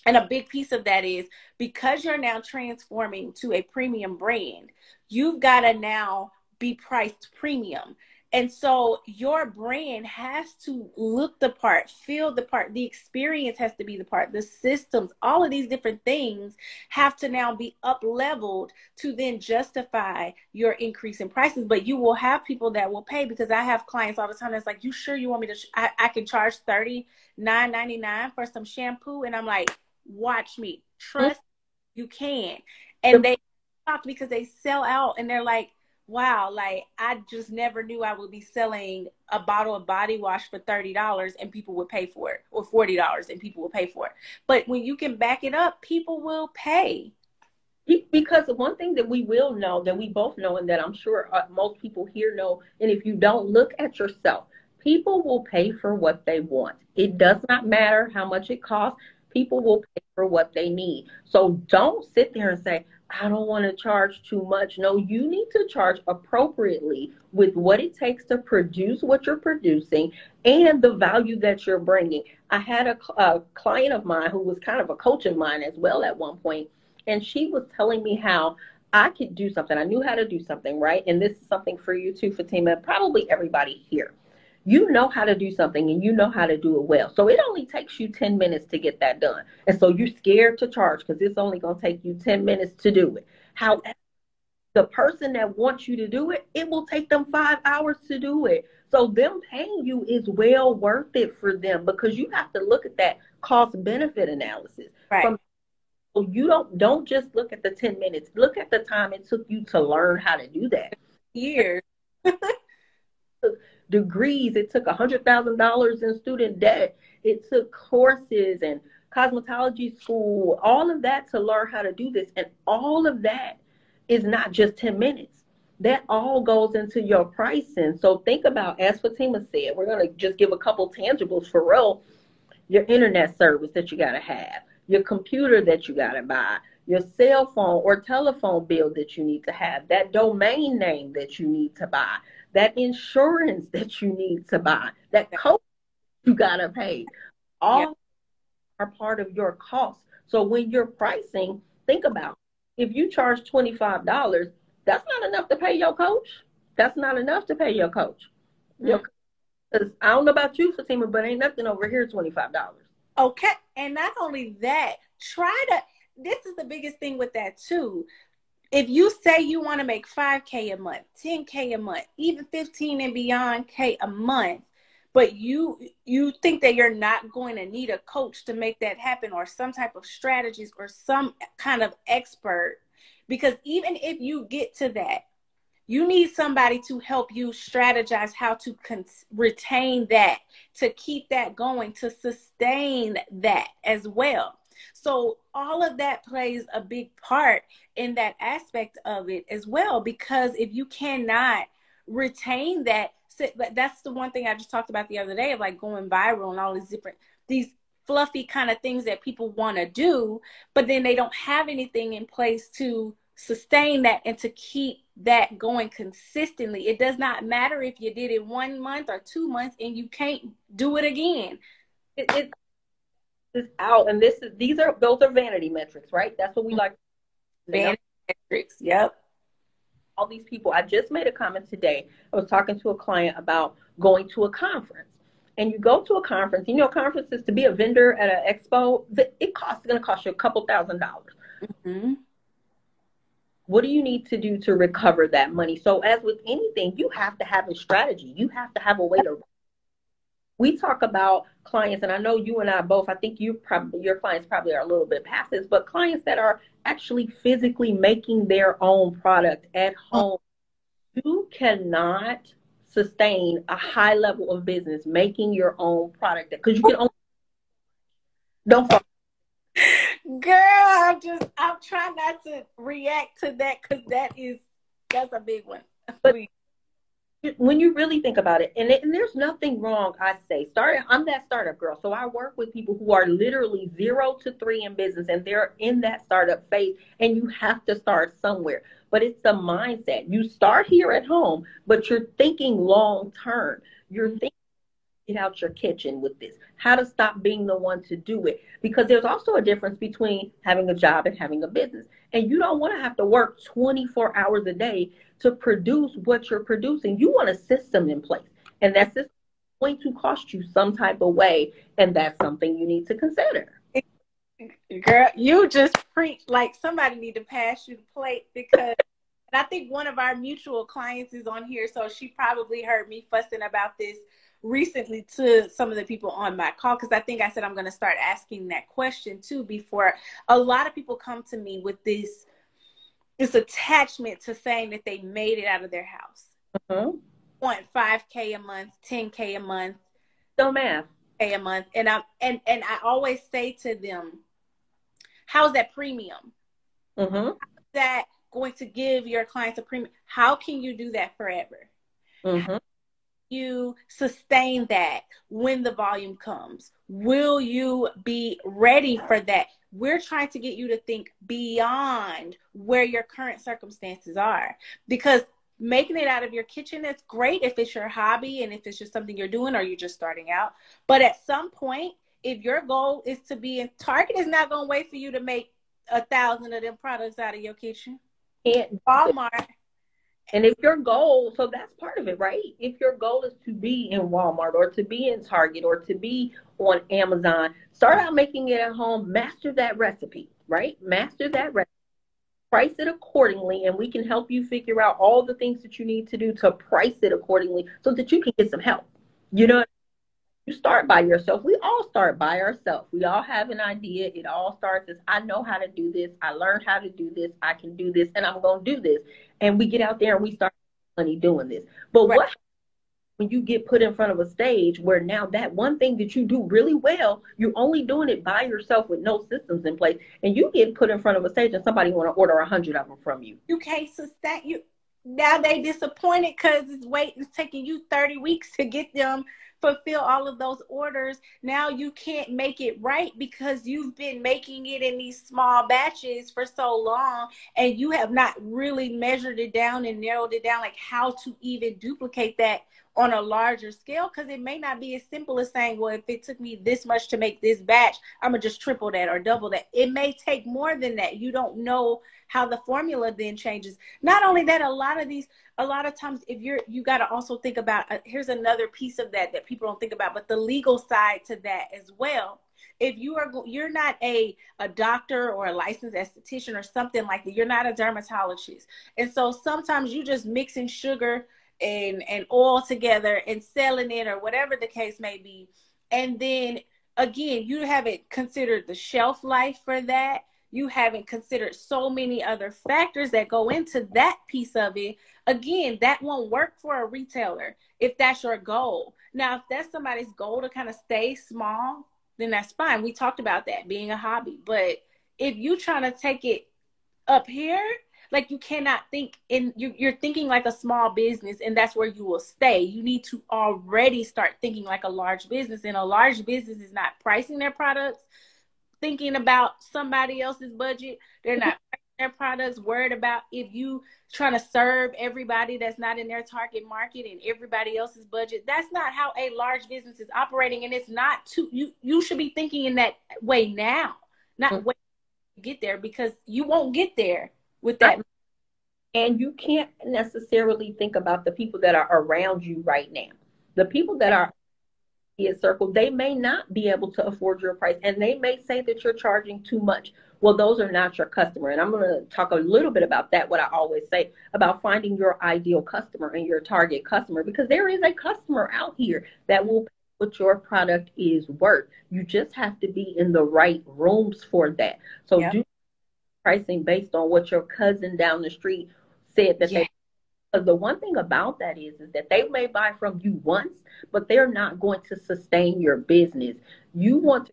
And a big piece of that is because you're now transforming to a premium brand, you've got to now be priced premium. And so your brand has to look the part, feel the part, the experience has to be the part, the systems, all of these different things have to now be up leveled to then justify your increase in prices. But you will have people that will pay because I have clients all the time that's like, You sure you want me to? I, I can charge thirty nine ninety nine for some shampoo? And I'm like, Watch me, trust mm-hmm. you can. And they talk because they sell out and they're like, wow, like I just never knew I would be selling a bottle of body wash for $30 and people would pay for it or $40 and people will pay for it. But when you can back it up, people will pay. Because one thing that we will know, that we both know, and that I'm sure uh, most people here know, and if you don't look at yourself, people will pay for what they want. It does not matter how much it costs. People will pay for what they need. So don't sit there and say, I don't want to charge too much. No, you need to charge appropriately with what it takes to produce what you're producing and the value that you're bringing. I had a, a client of mine who was kind of a coach of mine as well at one point, and she was telling me how I could do something. I knew how to do something, right? And this is something for you too, Fatima, probably everybody here you know how to do something and you know how to do it well. So it only takes you 10 minutes to get that done. And so you're scared to charge because it's only going to take you 10 minutes to do it. However, the person that wants you to do it, it will take them five hours to do it. So them paying you is well worth it for them because you have to look at that cost benefit analysis. Right. From, so you don't don't just look at the 10 minutes. Look at the time it took you to learn how to do that. Years. *laughs* degrees. It took $100,000 in student debt. It took courses and cosmetology school, all of that to learn how to do this. And all of that is not just 10 minutes. That all goes into your pricing. So think about, as Fatima said, we're going to just give a couple tangibles for real. Your internet service that you got to have, your computer that you got to buy, your cell phone or telephone bill that you need to have, that domain name that you need to buy, that insurance that you need to buy, that coach you gotta pay. All yeah. are part of your cost. So when you're pricing, think about if you charge $25, that's not enough to pay your coach. That's not enough to pay your coach. Mm-hmm. Because I don't know about you, Fatima, but ain't nothing over here $25. Okay. And not only that, try to this is the biggest thing with that too if you say you want to make 5k a month 10k a month even 15 and beyond k a month but you you think that you're not going to need a coach to make that happen or some type of strategies or some kind of expert because even if you get to that you need somebody to help you strategize how to con- retain that to keep that going to sustain that as well so all of that plays a big part in that aspect of it as well because if you cannot retain that that's the one thing I just talked about the other day of like going viral and all these different these fluffy kind of things that people want to do, but then they don't have anything in place to sustain that and to keep that going consistently. It does not matter if you did it one month or two months and you can't do it again. It, it, this out, and this is these are those are vanity metrics, right? That's what we like. Vanity metrics. Yep. All these people. I just made a comment today. I was talking to a client about going to a conference, and you go to a conference. You know, conferences to be a vendor at an expo, it costs going to cost you a couple thousand dollars. Mm-hmm. What do you need to do to recover that money? So, as with anything, you have to have a strategy. You have to have a way to we talk about clients, and I know you and I both, I think you probably, your clients probably are a little bit past this, but clients that are actually physically making their own product at home, you cannot sustain a high level of business making your own product because you can only, *laughs* don't fall. Girl, I'm just, I'm trying not to react to that because that is, that's a big one. But when you really think about it, and, it, and there's nothing wrong, I say, start. I'm that startup girl, so I work with people who are literally zero to three in business, and they're in that startup phase. And you have to start somewhere, but it's the mindset. You start here at home, but you're thinking long term. You're thinking get out your kitchen with this, how to stop being the one to do it. Because there's also a difference between having a job and having a business. And you don't want to have to work 24 hours a day to produce what you're producing. You want a system in place. And that system is going to cost you some type of way. And that's something you need to consider. Girl, you just preach like somebody need to pass you the plate because and I think one of our mutual clients is on here, so she probably heard me fussing about this recently to some of the people on my call because I think I said I'm going to start asking that question too before a lot of people come to me with this this attachment to saying that they made it out of their house. Mm-hmm. Want 5k a month, 10k a month. No math. A month. And I and and I always say to them, how's that premium? Mm-hmm. that going to give your clients a premium? How can you do that forever? Mm-hmm you sustain that when the volume comes? Will you be ready for that? We're trying to get you to think beyond where your current circumstances are because making it out of your kitchen is great if it's your hobby and if it's just something you're doing or you're just starting out. But at some point, if your goal is to be in Target is not going to wait for you to make a thousand of them products out of your kitchen. And Walmart and if your goal, so that's part of it, right? If your goal is to be in Walmart or to be in Target or to be on Amazon, start out making it at home, master that recipe, right? Master that recipe, price it accordingly, and we can help you figure out all the things that you need to do to price it accordingly so that you can get some help. You know, you start by yourself. We all start by ourselves. We all have an idea. It all starts as I know how to do this. I learned how to do this. I can do this, and I'm going to do this. And we get out there and we start money doing this. But right. what when you get put in front of a stage where now that one thing that you do really well, you're only doing it by yourself with no systems in place, and you get put in front of a stage and somebody want to order a hundred of them from you. You can't sustain you. Now they disappointed because it's waiting, it's taking you 30 weeks to get them fulfill all of those orders. Now you can't make it right because you've been making it in these small batches for so long and you have not really measured it down and narrowed it down like how to even duplicate that on a larger scale because it may not be as simple as saying, well, if it took me this much to make this batch, I'm gonna just triple that or double that. It may take more than that. You don't know how the formula then changes. Not only that, a lot of these, a lot of times, if you're, you got to also think about. Uh, here's another piece of that that people don't think about, but the legal side to that as well if you are you're not a a doctor or a licensed esthetician or something like that you're not a dermatologist and so sometimes you just mixing sugar and and oil together and selling it or whatever the case may be and then again you haven't considered the shelf life for that you haven't considered so many other factors that go into that piece of it. Again that won't work for a retailer if that's your goal. Now if that's somebody's goal to kind of stay small then that's fine. We talked about that being a hobby. But if you're trying to take it up here like you cannot think in you, you're thinking like a small business and that's where you will stay. You need to already start thinking like a large business. And a large business is not pricing their products thinking about somebody else's budget they're not their products worried about if you trying to serve everybody that's not in their target market and everybody else's budget that's not how a large business is operating and it's not to you you should be thinking in that way now not mm-hmm. wait to get there because you won't get there with that. And you can't necessarily think about the people that are around you right now. The people that are circle, they may not be able to afford your price and they may say that you're charging too much. Well, those are not your customer. And I'm going to talk a little bit about that, what I always say about finding your ideal customer and your target customer, because there is a customer out here that will pay what your product is worth. You just have to be in the right rooms for that. So do pricing based on what your cousin down the street said that yeah. they the one thing about that is is that they may buy from you once, but they're not going to sustain your business. You want to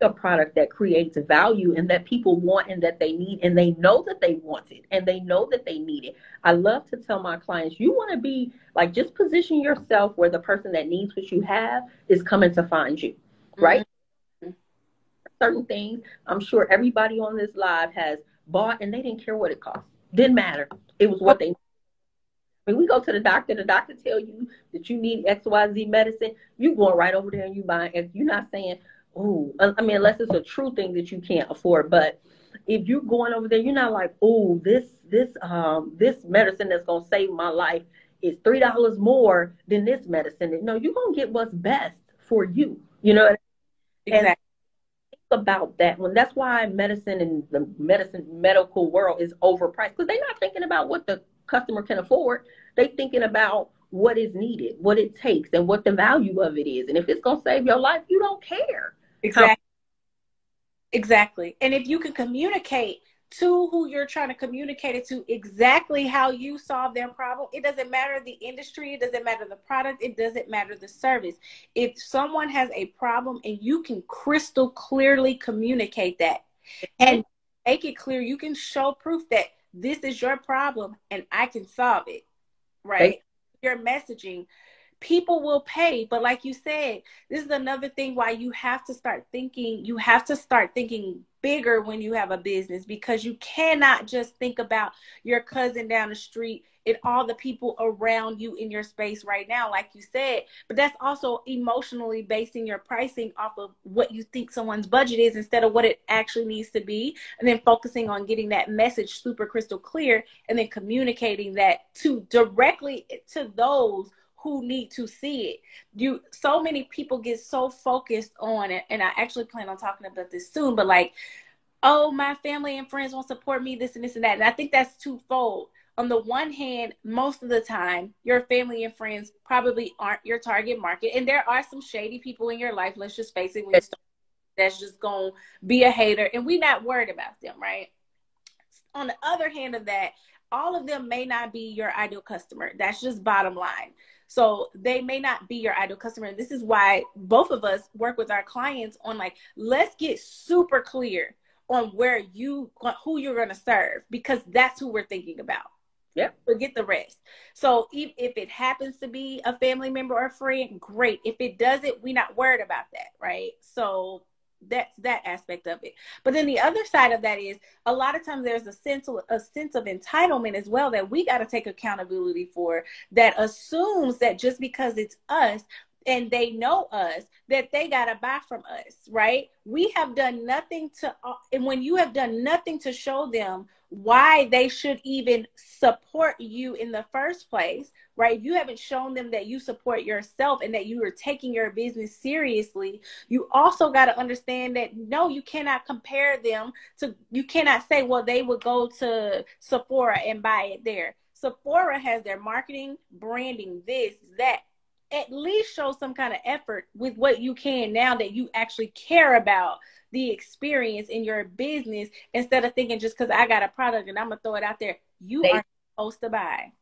a product that creates value and that people want and that they need and they know that they want it and they know that they need it. I love to tell my clients you want to be like just position yourself where the person that needs what you have is coming to find you, right? Mm-hmm. Certain things, I'm sure everybody on this live has bought and they didn't care what it cost. Didn't matter. It was what they When we go to the doctor, the doctor tell you that you need X, Y, Z medicine. You going right over there and you buying. It. You're not saying, "Oh," I mean, unless it's a true thing that you can't afford. But if you're going over there, you're not like, "Oh, this this um this medicine that's gonna save my life is three dollars more than this medicine." No, you're gonna get what's best for you. You know. Exactly. And about that one. That's why medicine and the medicine medical world is overpriced because they're not thinking about what the customer can afford. They're thinking about what is needed, what it takes, and what the value of it is. And if it's gonna save your life, you don't care. Exactly. Exactly. And if you can communicate to who you're trying to communicate it to exactly how you solve their problem. It doesn't matter the industry, it doesn't matter the product, it doesn't matter the service. If someone has a problem and you can crystal clearly communicate that and make it clear, you can show proof that this is your problem and I can solve it. Right? Your messaging people will pay but like you said this is another thing why you have to start thinking you have to start thinking bigger when you have a business because you cannot just think about your cousin down the street and all the people around you in your space right now, like you said. But that's also emotionally basing your pricing off of what you think someone's budget is instead of what it actually needs to be. And then focusing on getting that message super crystal clear and then communicating that to directly to those who need to see it. You so many people get so focused on it, and I actually plan on talking about this soon, but like, oh, my family and friends won't support me, this and this and that. And I think that's twofold. On the one hand, most of the time, your family and friends probably aren't your target market. And there are some shady people in your life, let's just face it, that's just gonna be a hater, and we're not worried about them, right? On the other hand of that, all of them may not be your ideal customer. That's just bottom line. So they may not be your ideal customer. And this is why both of us work with our clients on like, let's get super clear on where you, who you're going to serve, because that's who we're thinking about. Yeah. Forget the rest. So if, if it happens to be a family member or a friend, great. If it doesn't, we're not worried about that. Right. So that's that aspect of it. But then the other side of that is a lot of times there's a sense of, a sense of entitlement as well that we got to take accountability for that assumes that just because it's us and they know us that they got to buy from us, right? We have done nothing to and when you have done nothing to show them why they should even support you in the first place, right? If you haven't shown them that you support yourself and that you are taking your business seriously, you also got to understand that no, you cannot compare them to, you cannot say, well, they would go to Sephora and buy it there. Sephora has their marketing, branding, this, that. At least show some kind of effort with what you can now that you actually care about the experience in your business instead of thinking just because I got a product and I'm gonna throw it out there, you they, are supposed to buy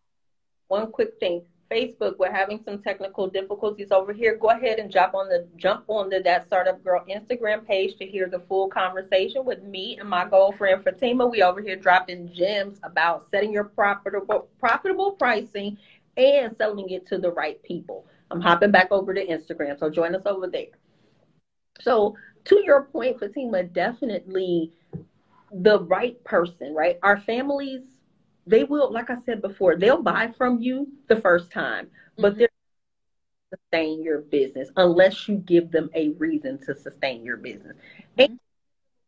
one quick thing. Facebook, we're having some technical difficulties over here. Go ahead and jump on the jump on the That Startup Girl Instagram page to hear the full conversation with me and my girlfriend Fatima. We over here dropping gems about setting your profitable profitable pricing and selling it to the right people. I'm hopping back over to Instagram, so join us over there. So to your point, Fatima, definitely the right person, right? Our families they will, like I said before, they'll buy from you the first time, but mm-hmm. they're sustain your business unless you give them a reason to sustain your business mm-hmm. and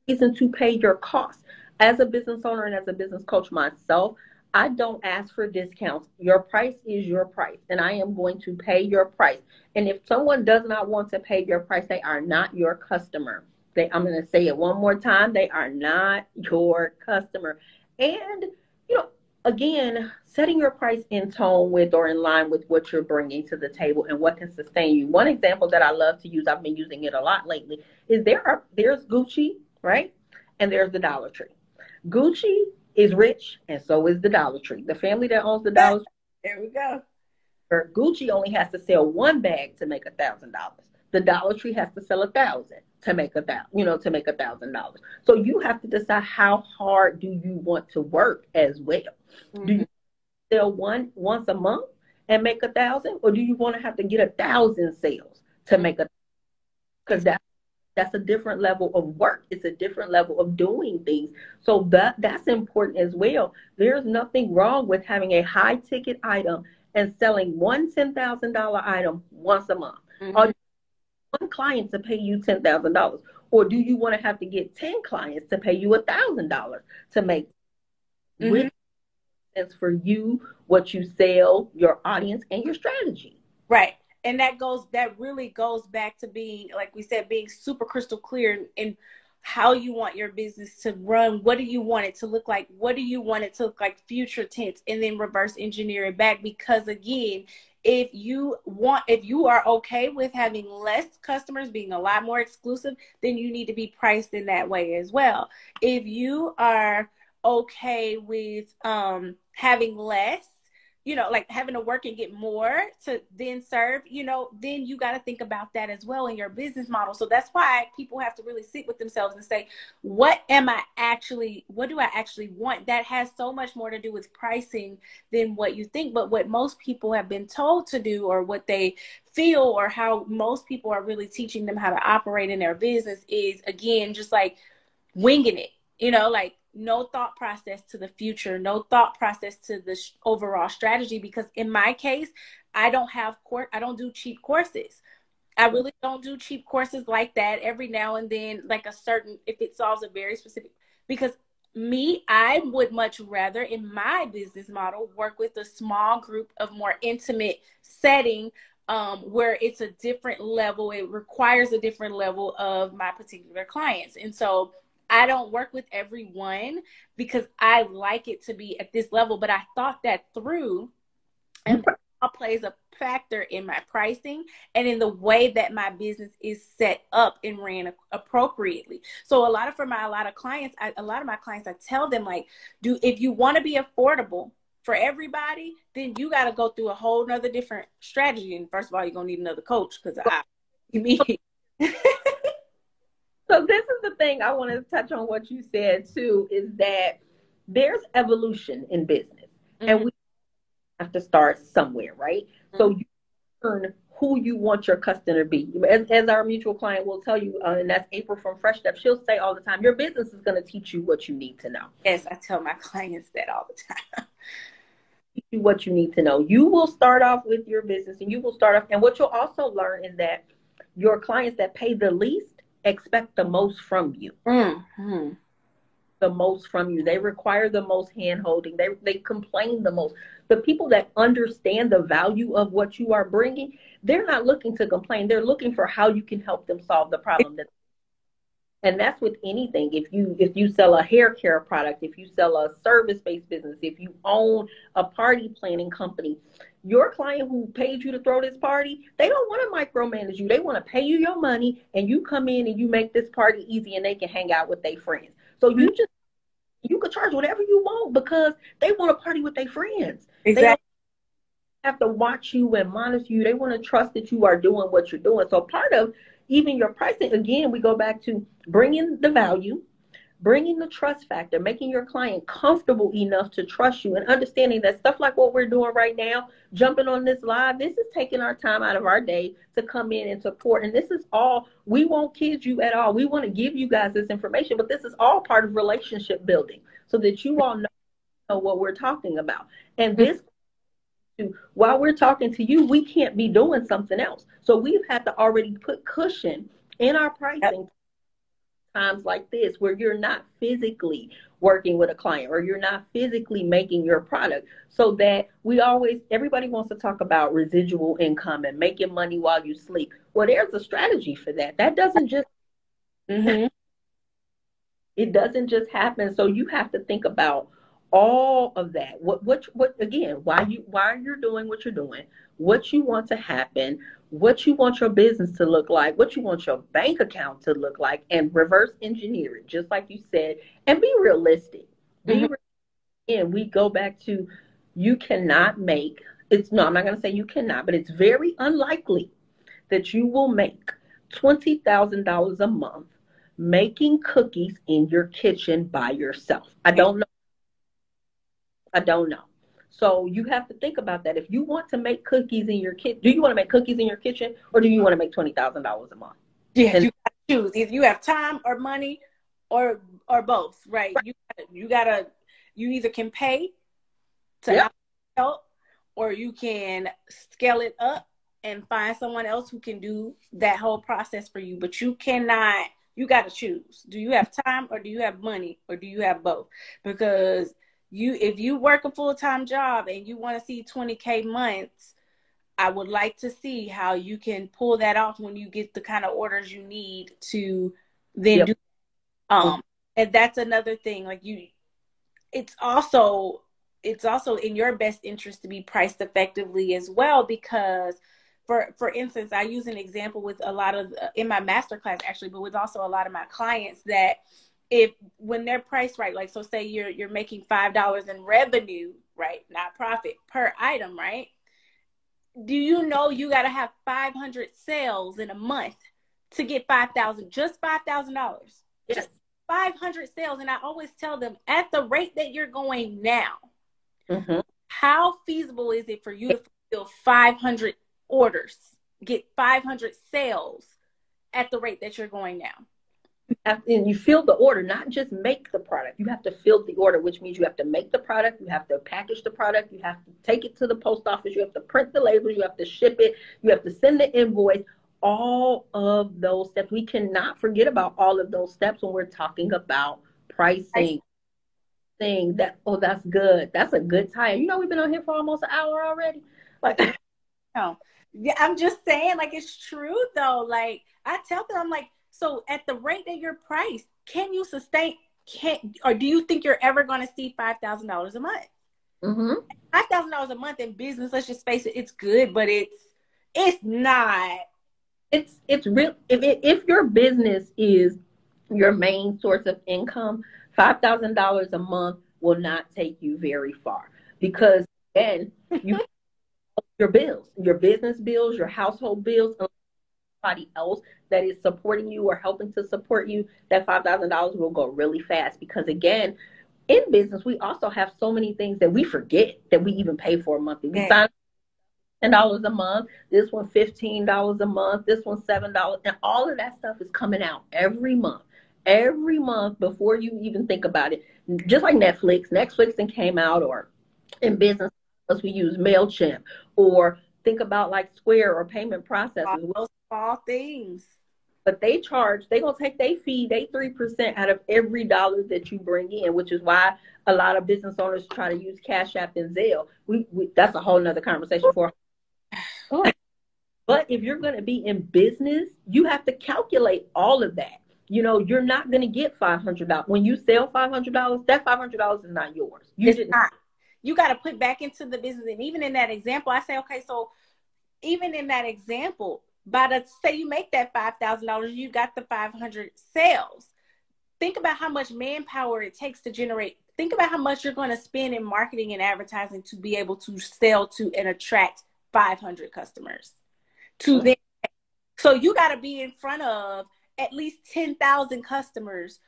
reason to pay your costs. As a business owner and as a business coach myself, I don't ask for discounts. Your price is your price, and I am going to pay your price. And if someone does not want to pay your price, they are not your customer. They, I'm going to say it one more time. They are not your customer. And, you know, again, setting your price in tone with or in line with what you're bringing to the table and what can sustain you. One example that I love to use, I've been using it a lot lately, is there are there's Gucci, right? And there's the Dollar Tree. Gucci is rich, and so is the Dollar Tree. The family that owns the Dollar Tree. *laughs* There we go. Gucci only has to sell one bag to make a thousand dollars. The Dollar Tree has to sell a thousand to make a thousand, you know, to make a thousand dollars. So you have to decide how hard do you want to work as well. Mm-hmm. Do you sell one once a month and make a thousand, or do you want to have to get a thousand sales to make a? Because that that's a different level of work. It's a different level of doing things. So that that's important as well. There's nothing wrong with having a high ticket item and selling one $10,000 item once a month. Mm-hmm. or one client to pay you $10,000 or do you want to have to get 10 clients to pay you $1,000 to make mm-hmm. which for you what you sell your audience and your strategy? Right and that goes that really goes back to being like we said being super crystal clear in how you want your business to run. What do you want it to look like? What do you want it to look like? Future tense and then reverse engineer it back. Because again if you want if you are okay with having less customers being a lot more exclusive then you need to be priced in that way as well. If you are okay with um having less you know, like having to work and get more to then serve, you know, then you got to think about that as well in your business model. So that's why people have to really sit with themselves and say, what am I actually, what do I actually want? That has so much more to do with pricing than what you think. But what most people have been told to do or what they feel or how most people are really teaching them how to operate in their business is, again, just like winging it, you know, like no thought process to the future, no thought process to the sh- overall strategy. Because in my case, I don't have court, I don't do cheap courses. I really don't do cheap courses like that. Every now and then, like a certain, if it solves a very specific, because me, I would much rather in my business model work with a small group of more intimate setting um, where it's a different level. It requires a different level of my particular clients. And so I don't work with everyone because I like it to be at this level, but I thought that through and plays a factor in my pricing and in the way that my business is set up and ran appropriately. So a lot of for my a lot of clients, I, a lot of my clients, I tell them like, do if you want to be affordable for everybody, then you got to go through a whole nother different strategy. And first of all, you're gonna need another coach because I, me. *laughs* So this is the thing I want to touch on what you said too is that there's evolution in business mm-hmm. and we have to start somewhere, right? Mm-hmm. So you learn who you want your customer to be. As, as our mutual client will tell you, uh, and that's April from Fresh Step, she'll say all the time, your business is going to teach you what you need to know. Yes, I tell my *laughs* clients that all the time. you what you need to know. You will start off with your business and you will start off, and what you'll also learn is that your clients that pay the least expect the most from you. Mm-hmm. The most from you. They require the most hand holding. They, they complain the most. The people that understand the value of what you are bringing, they're not looking to complain. They're looking for how you can help them solve the problem that and that's with anything if you if you sell a hair care product if you sell a service based business if you own a party planning company your client who paid you to throw this party, they don't want to micromanage you. They want to pay you your money and you come in and you make this party easy and they can hang out with their friends. So you mm-hmm. just you could charge whatever you want because they want to party with their friends. Exactly. They have to watch you and monitor you. They want to trust that you are doing what you're doing. So part of even your pricing, again, we go back to bringing the value, bringing the trust factor, making your client comfortable enough to trust you, and understanding that stuff like what we're doing right now, jumping on this live, this is taking our time out of our day to come in and support. And this is all, we won't kid you at all. We want to give you guys this information, but this is all part of relationship building so that you all know what we're talking about. And mm-hmm. this while we're talking to you, we can't be doing something else. So we've had to already put cushion in our pricing times like this where you're not physically working with a client or you're not physically making your product so that we always everybody wants to talk about residual income and making money while you sleep well there's a strategy for that that doesn't just mm-hmm. it doesn't just happen so you have to think about all of that. What what what again why you why you're doing what you're doing what you want to happen what you want your business to look like what you want your bank account to look like and reverse engineer it just like you said and be realistic. Be mm-hmm. and we go back to you cannot make it's no i'm not going to say you cannot but it's very unlikely that you will make $20000 a month making cookies in your kitchen by yourself. I don't know I don't know. So you have to think about that. If you want to make cookies in your kitchen, do you want to make cookies in your kitchen or do you want to make twenty thousand dollars a month? Yeah, and, you got to choose Either you have time or money or or both, right? right. You you gotta you either can pay to yep. help or you can scale it up and find someone else who can do that whole process for you. But you cannot you got to choose. Do you have time or do you have money or do you have both? Because you if you work a full-time job and you want to see 20k months, I would like to see how you can pull that off when you get the kind of orders you need to then yep. do um and that's another thing like you it's also it's also in your best interest to be priced effectively as well because for for instance i use an example with a lot of uh, in my master class actually but with also a lot of my clients that if when they're priced right like so say you're you're making five dollars in revenue right not profit per item right do you know you got to have 500 sales in a month to get 5000 just $5000 just 500 sales and i always tell them at the rate that you're going now mm-hmm. how feasible is it for you to fulfill 500 orders, get 500 sales at the rate that you're going now. And you fill the order, not just make the product. You have to fill the order, which means you have to make the product, you have to package the product, you have to take it to the post office, you have to print the labels, you have to ship it, you have to send the invoice. All of those steps. We cannot forget about all of those steps when we're talking about pricing. Thing that oh that's good. That's a good time. You know we've been on here for almost an hour already. Like *laughs* no. Yeah, I'm just saying, like it's true though. Like I tell them, I'm like, so at the rate that you're priced, can you sustain? Can or do you think you're ever going to see five thousand dollars a month? Mm-hmm. Five thousand dollars a month in business. Let's just face it, it's good, but it's it's not. It's it's real. If it, if your business is your main source of income, five thousand dollars a month will not take you very far because then *laughs* you your bills, your business bills, your household bills, and somebody else that is supporting you or helping to support you, that $5,000 will go really fast. Because again, in business, we also have so many things that we forget that we even pay for a monthly. We sign ten dollars a month. This one fifteen dollars a month. This one seven dollars, and all of that stuff is coming out every month. Every month before you even think about it, just like Netflix. Netflix and came out, or in business, we use Mailchimp, or think about like Square or payment processors. Those small things. But they charge, they gonna take their fee, they three percent out of every dollar that you bring in, which is why a lot of business owners try to use Cash App and Zelle. We, we that's a whole nother conversation for. but if you're gonna be in business, you have to calculate all of that. You know, you're not gonna get five hundred dollars when you sell five hundred dollars. That five hundred dollars is not yours. You it's not you got to put back into the business. And even in that example, I say, okay, so even in that example, by the say you make that five thousand dollars, you got the five hundred sales. Think about how much manpower it takes to generate. Think about how much you're going to spend in marketing and advertising to be able to sell to and attract 500 customers. To then, so you got to be in front of at least 10,000 customers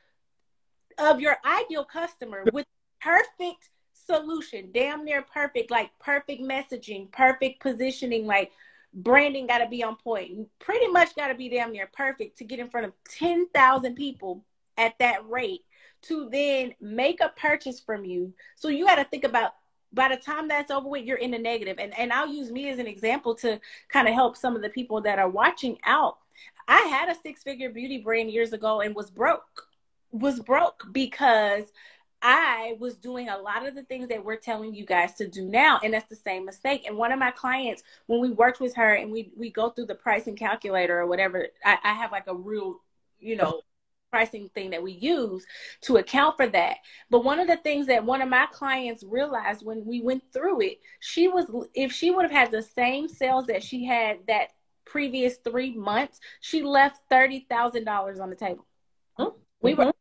of your ideal customer with perfect solution, damn near perfect, like perfect messaging, perfect positioning, like branding got to be on point. Pretty much got to be damn near perfect to get in front of 10,000 people at that rate to then make a purchase from you. So you got to think about by the time that's over with, you're in the negative. And and I'll use me as an example to kind of help some of the people that are watching out. I had a six figure beauty brand years ago and was broke. Was broke because I was doing a lot of the things that we're telling you guys to do now, and that's the same mistake. And one of my clients, when we worked with her and we we go through the pricing calculator or whatever, I, I have like a real, you know, pricing thing that we use to account for that. But one of the things that one of my clients realized when we went through it, she was if she would have had the same sales that she had that previous three months, she left thirty thousand dollars on the table. Mm-hmm. We were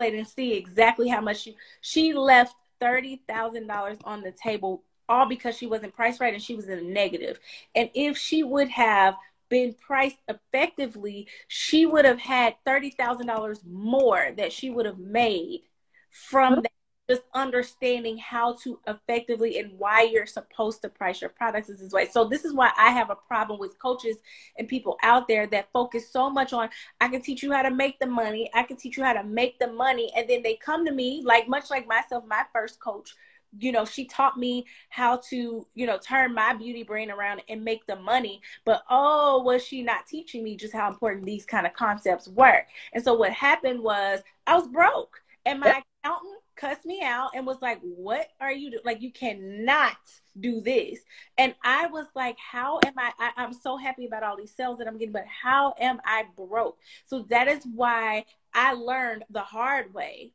and see exactly how much she she left thirty thousand dollars on the table all because she wasn't priced right and she was in a negative. And if she would have been priced effectively, she would have had thirty thousand dollars more that she would have made from that just understanding how to effectively and why you're supposed to price your products is this way. So this is why I have a problem with coaches and people out there that focus so much on I can teach you how to make the money, I can teach you how to make the money, and then they come to me like much like myself, my first coach you know she taught me how to you know turn my beauty brain around and make the money. But oh was she not teaching me just how important these kind of concepts were? And so what happened was i was broke and my accountant cussed me out and was like, What are you doing? Like, you cannot do this. And I was like, How am I? I? I'm so happy about all these sales that I'm getting, but how am I broke? So that is why I learned the hard way.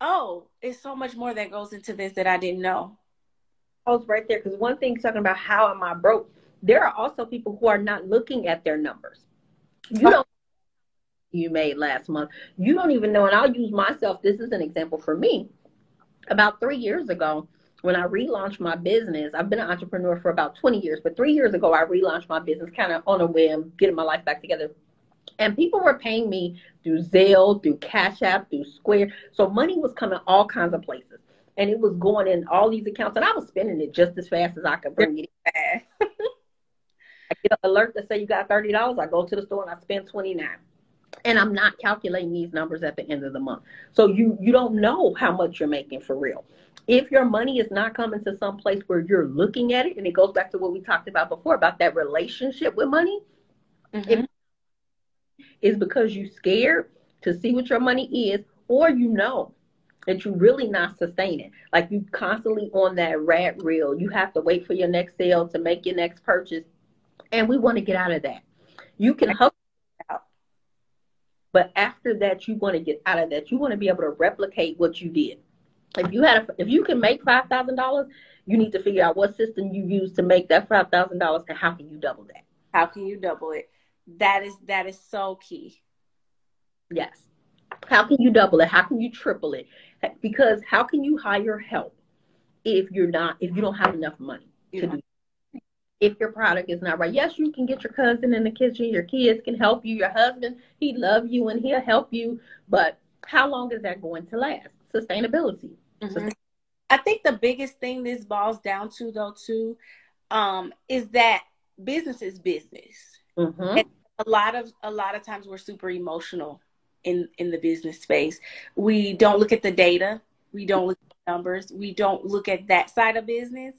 Oh, it's so much more that goes into this that I didn't know. I was right there because one thing talking about how am I broke, there are also people who are not looking at their numbers. You don't you made last month. You don't even know, and I'll use myself. This is an example for me. About three years ago, when I relaunched my business, I've been an entrepreneur for about 20 years, but three years ago, I relaunched my business kind of on a whim, getting my life back together. And people were paying me through Zelle, through Cash App, through Square. So money was coming all kinds of places. And it was going in all these accounts, and I was spending it just as fast as I could bring it in. *laughs* I get an alert that say you got $30. I go to the store and I spend 29 and I'm not calculating these numbers at the end of the month. So you you don't know how much you're making for real. If your money is not coming to some place where you're looking at it, and it goes back to what we talked about before about that relationship with money, mm-hmm. is because you're scared to see what your money is, or you know that you're really not sustaining. Like you constantly on that rat reel. You have to wait for your next sale to make your next purchase. And we want to get out of that. You can hustle but after that, you want to get out of that. You want to be able to replicate what you did. If you had, a, if you can make five thousand dollars, you need to figure out what system you use to make that five thousand dollars, and how can you double that? How can you double it? That is that is so key. Yes. How can you double it? How can you triple it? Because how can you hire help if you're not if you don't have enough money to do if your product is not right. Yes, you can get your cousin in the kitchen, your kids can help you, your husband, he love you and he'll help you, but how long is that going to last? Sustainability. Mm-hmm. I think the biggest thing this boils down to though too um, is that business is business. Mm-hmm. And a lot of a lot of times we're super emotional in in the business space. We don't look at the data, we don't look at the numbers, we don't look at that side of business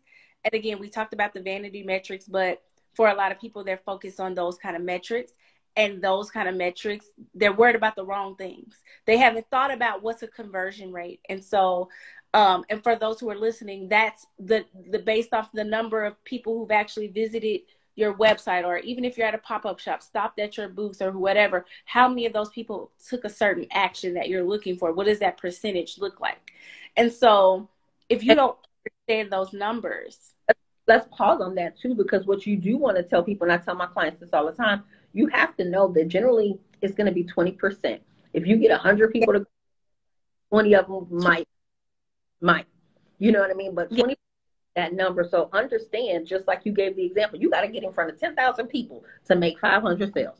and again, we talked about the vanity metrics, but for a lot of people, they're focused on those kind of metrics. And those kind of metrics, they're worried about the wrong things. They haven't thought about what's a conversion rate. And so, um, and for those who are listening, that's the the based off the number of people who've actually visited your website or even if you're at a pop-up shop stopped at your booth or whatever how many of those people took a certain action that you're looking for what does that percentage look like and so if you don't understand those numbers let's pause on that too, because what you do want to tell people, and I tell my clients this all the time, you have to know that generally it's going to be 20%. If you get 100 people to 20 of them might, might, you know what I mean? But 20 that number. So understand, just like you gave the example, you got to get in front of 10,000 people to make 500 sales,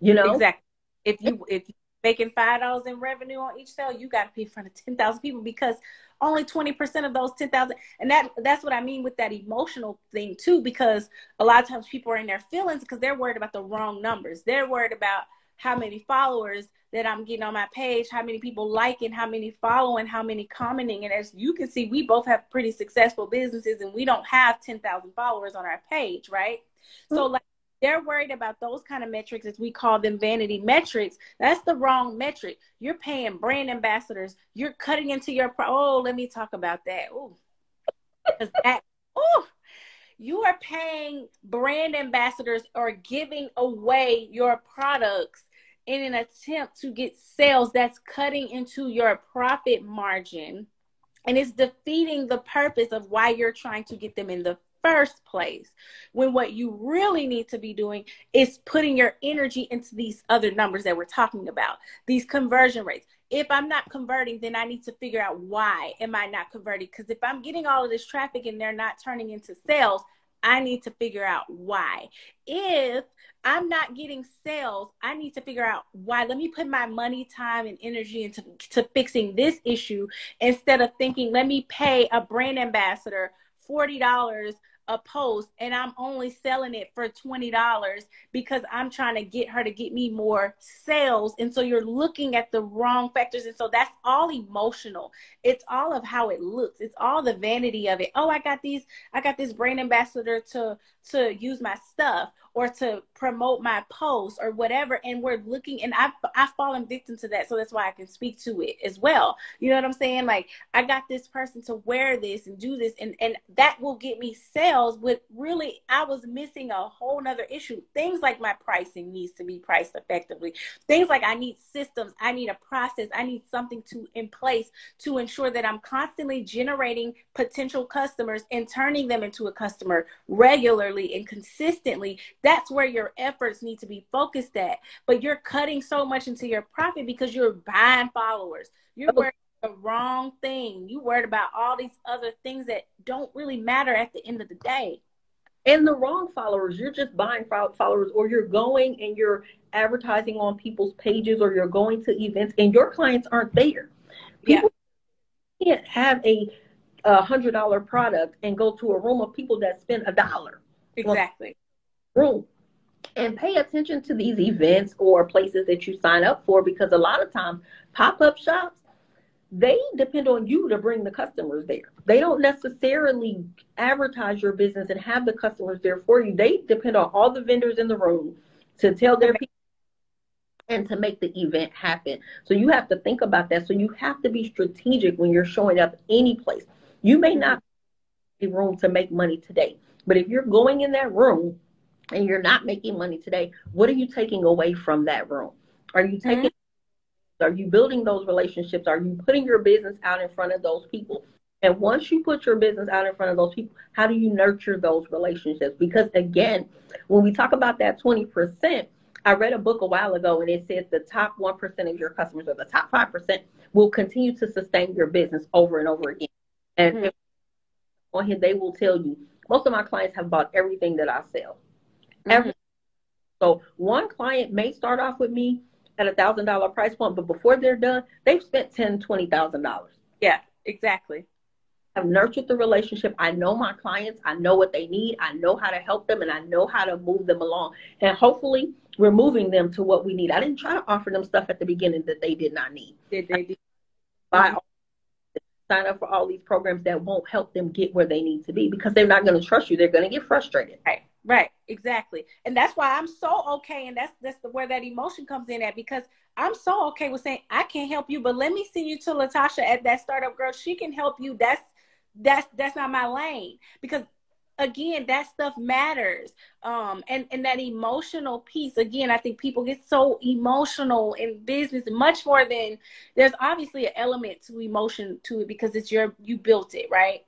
you know? Exactly. If you, if you're making $5 in revenue on each sale, you got to be in front of 10,000 people because only 20% of those 10,000 and that that's what I mean with that emotional thing too because a lot of times people are in their feelings because they're worried about the wrong numbers. They're worried about how many followers that I'm getting on my page, how many people liking, how many following, how many commenting. And as you can see, we both have pretty successful businesses and we don't have 10,000 followers on our page, right? Mm-hmm. So like they're worried about those kind of metrics as we call them vanity metrics. That's the wrong metric. You're paying brand ambassadors. You're cutting into your pro- oh let me talk about that. Oh that oh you are paying brand ambassadors or giving away your products in an attempt to get sales that's cutting into your profit margin. And it's defeating the purpose of why you're trying to get them in the first place when what you really need to be doing is putting your energy into these other numbers that we're talking about these conversion rates if i'm not converting then i need to figure out why am i not converting because if i'm getting all of this traffic and they're not turning into sales I need to figure out why. If I'm not getting sales, I need to figure out why. Let me put my money, time, and energy into to fixing this issue instead of thinking, let me pay a brand ambassador $40 a post and I'm only selling it for $20 because I'm trying to get her to get me more sales. And so you're looking at the wrong factors. And so that's all emotional. It's all of how it looks. It's all the vanity of it. Oh, I got these, I got this brand ambassador to to use my stuff or to promote my post or whatever and we're looking and I've I've fallen victim to that so that's why I can speak to it as well. You know what I'm saying? Like I got this person to wear this and do this and and that will get me sales but really I was missing a whole nother issue. Things like my pricing needs to be priced effectively. Things like I need systems I need a process I need something to in place to ensure that I'm constantly generating potential customers and turning them into a customer regularly and consistently. That's where your efforts need to be focused at. But you're cutting so much into your profit because you're buying followers. You're oh. worried the wrong thing. You worried about all these other things that don't really matter at the end of the day. And the wrong followers, you're just buying followers, or you're going and you're advertising on people's pages, or you're going to events, and your clients aren't there. People yeah. can't have a a hundred dollar product and go to a room of people that spend a dollar. Exactly room. And pay attention to these events or places that you sign up for because a lot of times pop up shops, they depend on you to bring the customers there. They don't necessarily advertise your business and have the customers there for you. They depend on all the vendors in the room to tell their people and to make the event happen. So you have to think about that. So you have to be strategic when you're showing up any place. You may not be room to make money today, but if you're going in that room and you're not making money today, what are you taking away from that room? Are you taking mm-hmm. are you building those relationships? Are you putting your business out in front of those people? And once you put your business out in front of those people, how do you nurture those relationships? Because again, when we talk about that 20%, I read a book a while ago and it says the top 1% of your customers or the top 5% will continue to sustain your business over and over again. And mm-hmm. on here, they will tell you, most of my clients have bought everything that I sell. Mm-hmm. So one client may start off with me at a thousand dollar price point, but before they're done, they've spent ten, twenty thousand dollars. Yeah, exactly. I've nurtured the relationship. I know my clients. I know what they need. I know how to help them, and I know how to move them along. And hopefully, we're moving them to what we need. I didn't try to offer them stuff at the beginning that they did not need. Did they? Did. Buy sign up for all these programs that won't help them get where they need to be because they're not going to trust you. They're going to get frustrated. Right. Right, exactly. And that's why I'm so okay and that's that's the, where that emotion comes in at because I'm so okay with saying I can't help you, but let me send you to Latasha at that startup girl. She can help you. That's that's that's not my lane because again that stuff matters um and and that emotional piece again i think people get so emotional in business much more than there's obviously an element to emotion to it because it's your you built it right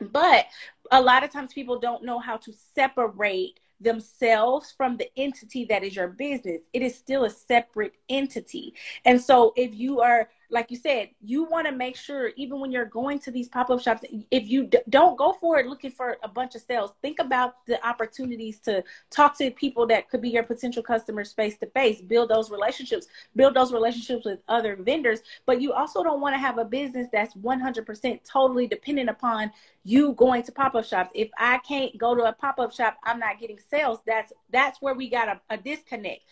but a lot of times people don't know how to separate themselves from the entity that is your business. It is still a separate entity. And so if you are like you said, you want to make sure, even when you're going to these pop up shops, if you d- don't go for it looking for a bunch of sales, think about the opportunities to talk to people that could be your potential customers face to face, build those relationships, build those relationships with other vendors. But you also don't want to have a business that's 100% totally dependent upon you going to pop up shops. If I can't go to a pop up shop, I'm not getting sales. That's that's where we got a, a disconnect.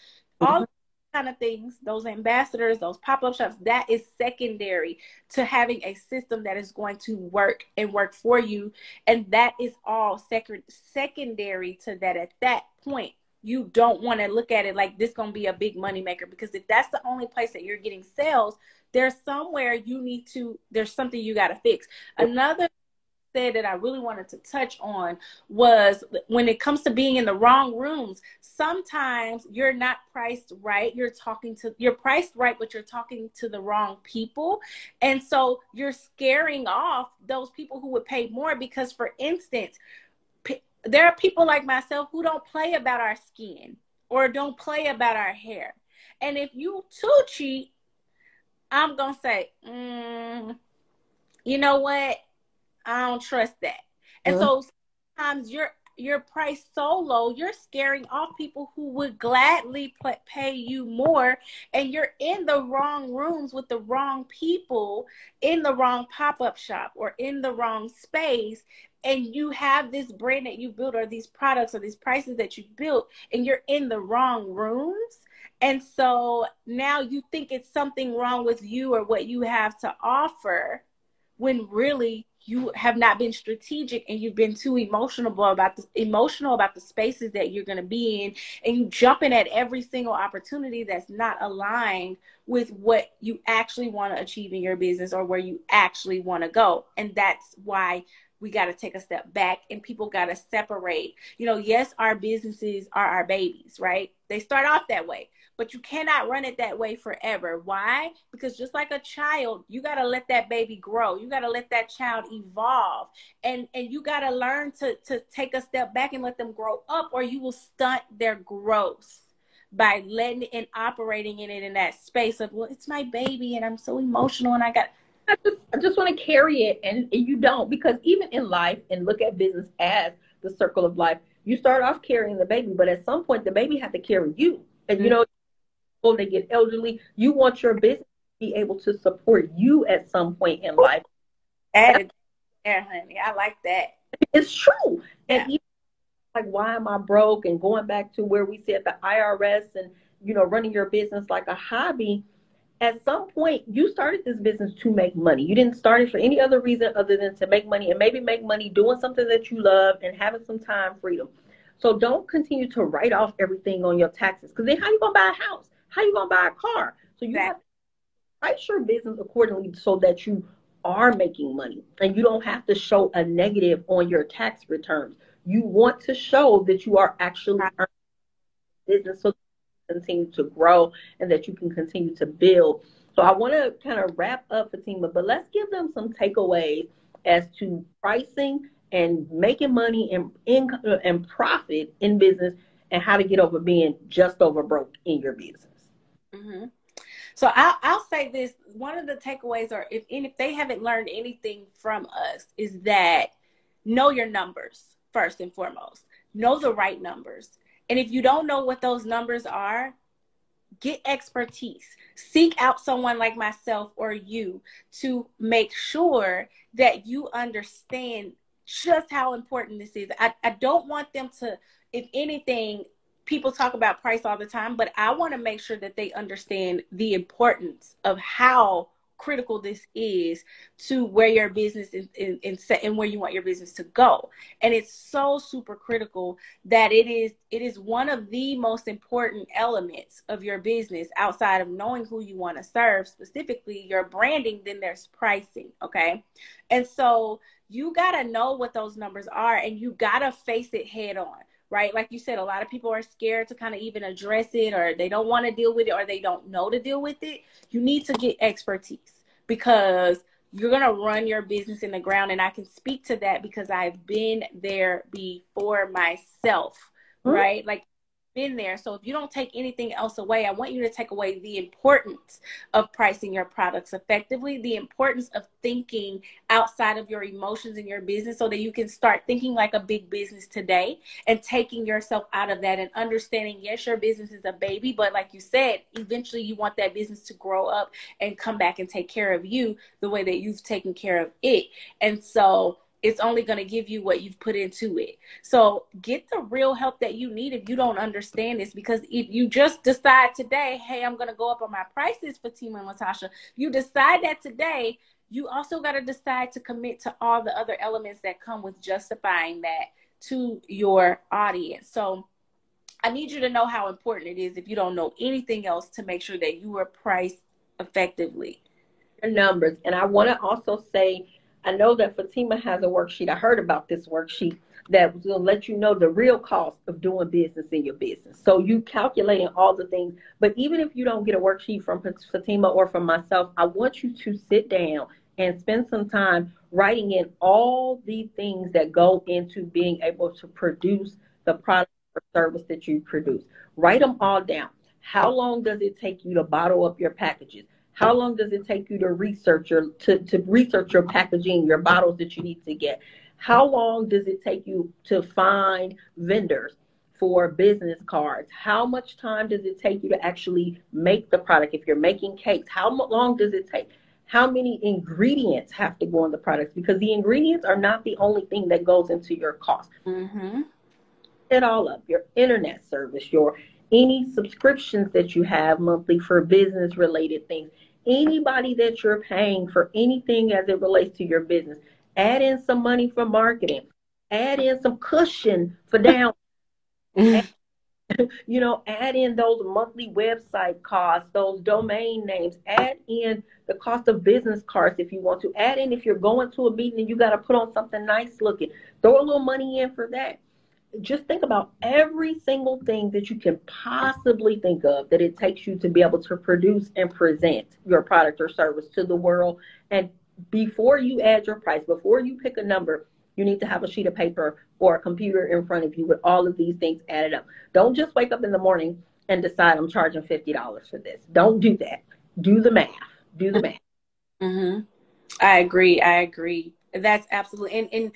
Mm-hmm. All kind of things, those ambassadors, those pop up shops, that is secondary to having a system that is going to work and work for you. And that is all sec- secondary to that. At that point, you don't want to look at it like this going to be a big moneymaker because if that's the only place that you're getting sales, there's somewhere you need to, there's something you got to fix. Another said that I really wanted to touch on was when it comes to being in the wrong rooms, sometimes you're not priced right. You're talking to, you're priced right, but you're talking to the wrong people. And so you're scaring off those people who would pay more because, for instance, p- there are people like myself who don't play about our skin or don't play about our hair. And if you too cheat, I'm going to say, mm, you know what? I don't trust that. And mm-hmm. so sometimes you're your price so low, you're scaring off people who would gladly pay you more. And you're in the wrong rooms with the wrong people in the wrong pop up shop or in the wrong space. And you have this brand that you built, or these products, or these prices that you built, and you're in the wrong rooms. And so now you think it's something wrong with you or what you have to offer when really you have not been strategic and you've been too emotional about the emotional about the spaces that you're going to be in and you jumping at every single opportunity that's not aligned with what you actually want to achieve in your business or where you actually want to go. And that's why we got to take a step back and people got to separate. You know yes our businesses are our babies right? They start off that way but you cannot run it that way forever. Why? Because just like a child, you got to let that baby grow. You got to let that child evolve. And and you got to learn to to take a step back and let them grow up or you will stunt their growth by letting it and operating in it in that space of well it's my baby and I'm so emotional and I got I just, I just want to carry it and, and you don't because even in life and look at business as the circle of life you start off carrying the baby but at some point the baby has to carry you and you mm-hmm. Know they get elderly. You want your business to be able to support you at some point in life. Added there, honey. I like that. It's true. And even like, why am I broke? And going back to where we said the IRS and, you know, running your business like a hobby. At some point, you started this business to make money. You didn't start it for any other reason other than to make money and maybe make money doing something that you love and having some time freedom. So don't continue to write off everything on your taxes because then how you gonna buy a house? How you gonna buy a car? So you have to price your business accordingly so that you are making money and you don't have to show a negative on your tax returns. You want to show that you are actually earning business so continue to grow and that you can continue to build. So I want to kind of wrap up Fatima, but let's give them some takeaways as to pricing and making money and income uh, and profit in business and how to get over being just over broke in your business. Mm-hmm. So I'll, I'll say this: one of the takeaways, or if if they haven't learned anything from us, is that know your numbers first and foremost. Know the right numbers, and if you don't know what those numbers are, get expertise. Seek out someone like myself or you to make sure that you understand just how important this is. I, I don't want them to, if anything, people talk about price all the time, but I want to make sure that they understand the importance of how critical this is to where your business is in, and where you want your business to go. And it's so super critical that it is it is one of the most important elements of your business outside of knowing who you want to serve specifically your branding then there's pricing okay? And so you got to know what those numbers are and you got to face it head on right? Like you said, a lot of people are scared to kind of even address it or they don't want to deal with it or they don't know to deal with it. You need to get expertise because you're going to run your business in the ground. And I can speak to that because I've been there before myself, mm-hmm. right? Like been there. So if you don't take anything else away, I want you to take away the importance of pricing your products effectively, the importance of thinking outside of your emotions in your business so that you can start thinking like a big business today and taking yourself out of that and understanding yes, your business is a baby, but like you said, eventually you want that business to grow up and come back and take care of you the way that you've taken care of it. And so it's only going to give you what you've put into it. So get the real help that you need if you don't understand this. Because if you just decide today, hey, I'm going to go up on my prices for Fatima and Latasha, you decide that today, you also got to decide to commit to all the other elements that come with justifying that to your audience. So I need you to know how important it is if you don't know anything else to make sure that you are priced effectively. Your numbers. And I want to also say, I know that Fatima has a worksheet. I heard about this worksheet that will let you know the real cost of doing business in your business. So you calculating all the things. But even if you don't get a worksheet from Fatima or from myself, I want you to sit down and spend some time writing in all the things that go into being able to produce the product or service that you produce. Write them all down. How long does it take you to bottle up your packages? How long does it take you to research your to, to research your packaging, your bottles that you need to get? How long does it take you to find vendors for business cards? How much time does it take you to actually make the product? If you're making cakes, how long does it take? How many ingredients have to go in the products? Because the ingredients are not the only thing that goes into your cost. Mm-hmm. It all up your internet service, your any subscriptions that you have monthly for business related things, anybody that you're paying for anything as it relates to your business. Add in some money for marketing. Add in some cushion for *laughs* down. Mm-hmm. *laughs* you know, add in those monthly website costs, those domain names, add in the cost of business cards if you want to. Add in if you're going to a meeting and you got to put on something nice looking. Throw a little money in for that just think about every single thing that you can possibly think of that it takes you to be able to produce and present your product or service to the world. And before you add your price, before you pick a number, you need to have a sheet of paper or a computer in front of you with all of these things added up. Don't just wake up in the morning and decide I'm charging $50 for this. Don't do that. Do the math. Do the math. Mm-hmm. I agree. I agree. That's absolutely and, and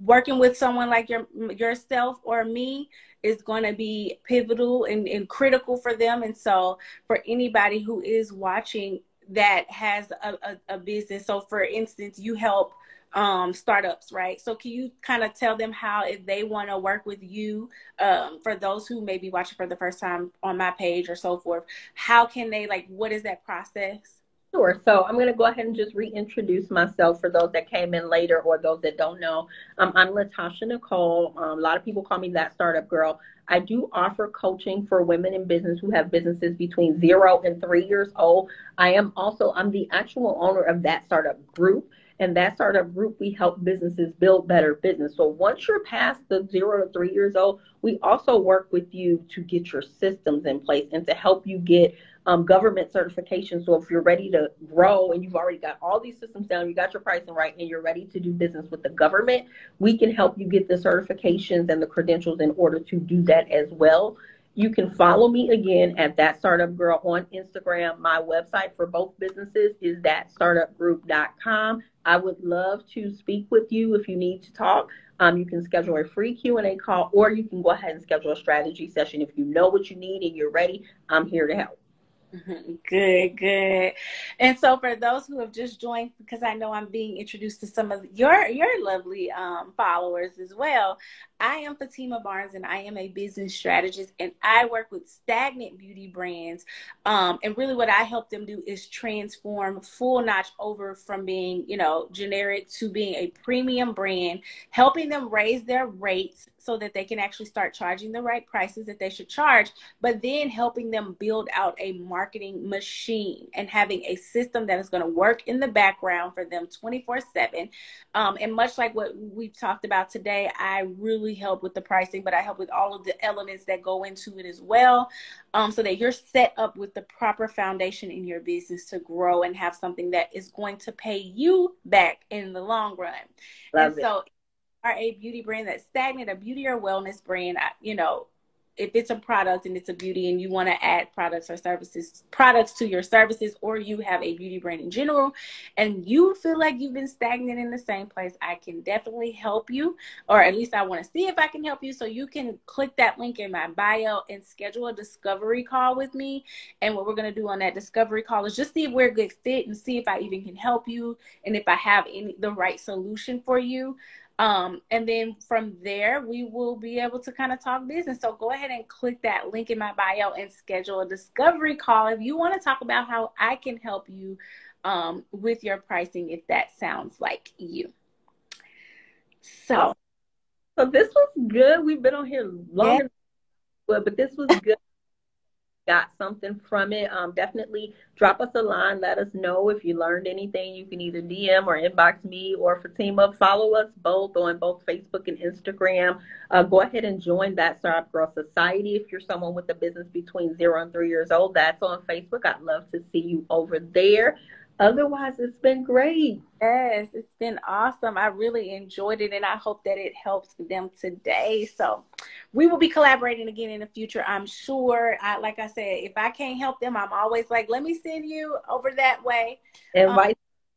working with someone like your yourself or me is going to be pivotal and, and critical for them. And so for anybody who is watching that has a, a, a business, so for instance, you help um, startups, right? So can you kind of tell them how if they want to work with you, um, for those who may be watching for the first time on my page or so forth, how can they like? What is that process? Sure. So I'm going to go ahead and just reintroduce myself for those that came in later or those that don't know. Um, I'm Latasha Nicole. Um, a lot of people call me that startup girl. I do offer coaching for women in business who have businesses between zero and three years old. I am also I'm the actual owner of that startup group. And that startup group, we help businesses build better business. So once you're past the zero to three years old, we also work with you to get your systems in place and to help you get um, government certification. So if you're ready to grow and you've already got all these systems down, you got your pricing right, and you're ready to do business with the government, we can help you get the certifications and the credentials in order to do that as well. You can follow me again at that startup girl on Instagram. My website for both businesses is thatstartupgroup.com. I would love to speak with you if you need to talk. Um, you can schedule a free Q&A call or you can go ahead and schedule a strategy session. If you know what you need and you're ready, I'm here to help. *laughs* Good, good. And so for those who have just joined, because I know I'm being introduced to some of your your lovely um, followers as well, I am Fatima Barnes and I am a business strategist and I work with stagnant beauty brands. Um, and really what I help them do is transform full notch over from being, you know, generic to being a premium brand, helping them raise their rates so that they can actually start charging the right prices that they should charge, but then helping them build out a marketing machine and having a system that is going to work in the background for them 24 7. Um, and much like what we've talked about today, I really help with the pricing, but I help with all of the elements that go into it as well. Um, so that you're set up with the proper foundation in your business to grow and have something that is going to pay you back in the long run. Love and it. so are a beauty brand that's stagnant, a beauty or wellness brand, you know, if it's a product and it's a beauty and you want to add products or services products to your services or you have a beauty brand in general and you feel like you've been stagnant in the same place i can definitely help you or at least i want to see if i can help you. So you can click that link in my bio and schedule a discovery call with me. And what we're going to do on that discovery call is just see if we're a good fit and see if i even can help you and if i have any the right solution for you um, and then from there, we will be able to kind of talk business. So go ahead and click that link in my bio and schedule a discovery call if you want to talk about how I can help you um, with your pricing, if that sounds like you. So, so this was good. We've been on here longer, yeah. but this was good got something from it, um, definitely drop us a line. Let us know if you learned anything. You can either DM or inbox me or Fatima. Follow us both on both Facebook and Instagram. Uh, go ahead and join that Startup Girl Society if you're someone with a business between zero and three years old. That's on Facebook. I'd love to see you over there. Otherwise, it's been great. Yes, it's been awesome. I really enjoyed it and I hope that it helps them today. So, we will be collaborating again in the future, I'm sure. I, like I said, if I can't help them, I'm always like, let me send you over that way. Invite. Um,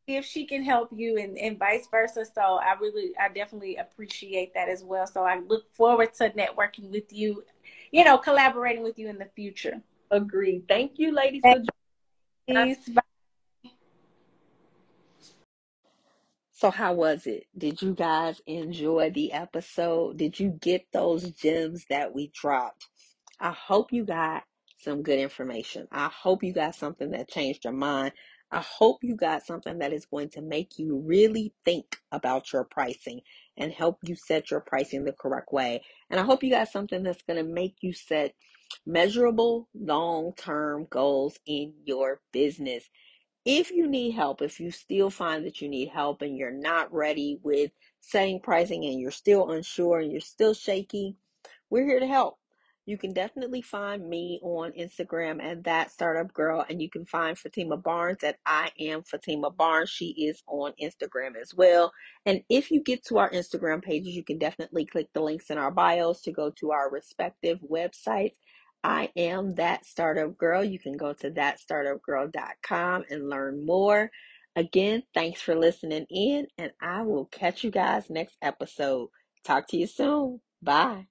if she can help you and, and vice versa. So I really, I definitely appreciate that as well. So I look forward to networking with you, you know, collaborating with you in the future. Agreed. Thank you, ladies, Thank for joining us. Bye. So, how was it? Did you guys enjoy the episode? Did you get those gems that we dropped? I hope you got some good information. I hope you got something that changed your mind. I hope you got something that is going to make you really think about your pricing and help you set your pricing the correct way. And I hope you got something that's going to make you set measurable long term goals in your business if you need help, if you still find that you need help and you're not ready with setting pricing and you're still unsure and you're still shaky, we're here to help. You can definitely find me on Instagram at that startup girl, and you can find Fatima Barnes at I am Fatima Barnes. She is on Instagram as well. And if you get to our Instagram pages, you can definitely click the links in our bios to go to our respective websites. I am that startup girl. You can go to thatstartupgirl.com and learn more. Again, thanks for listening in, and I will catch you guys next episode. Talk to you soon. Bye.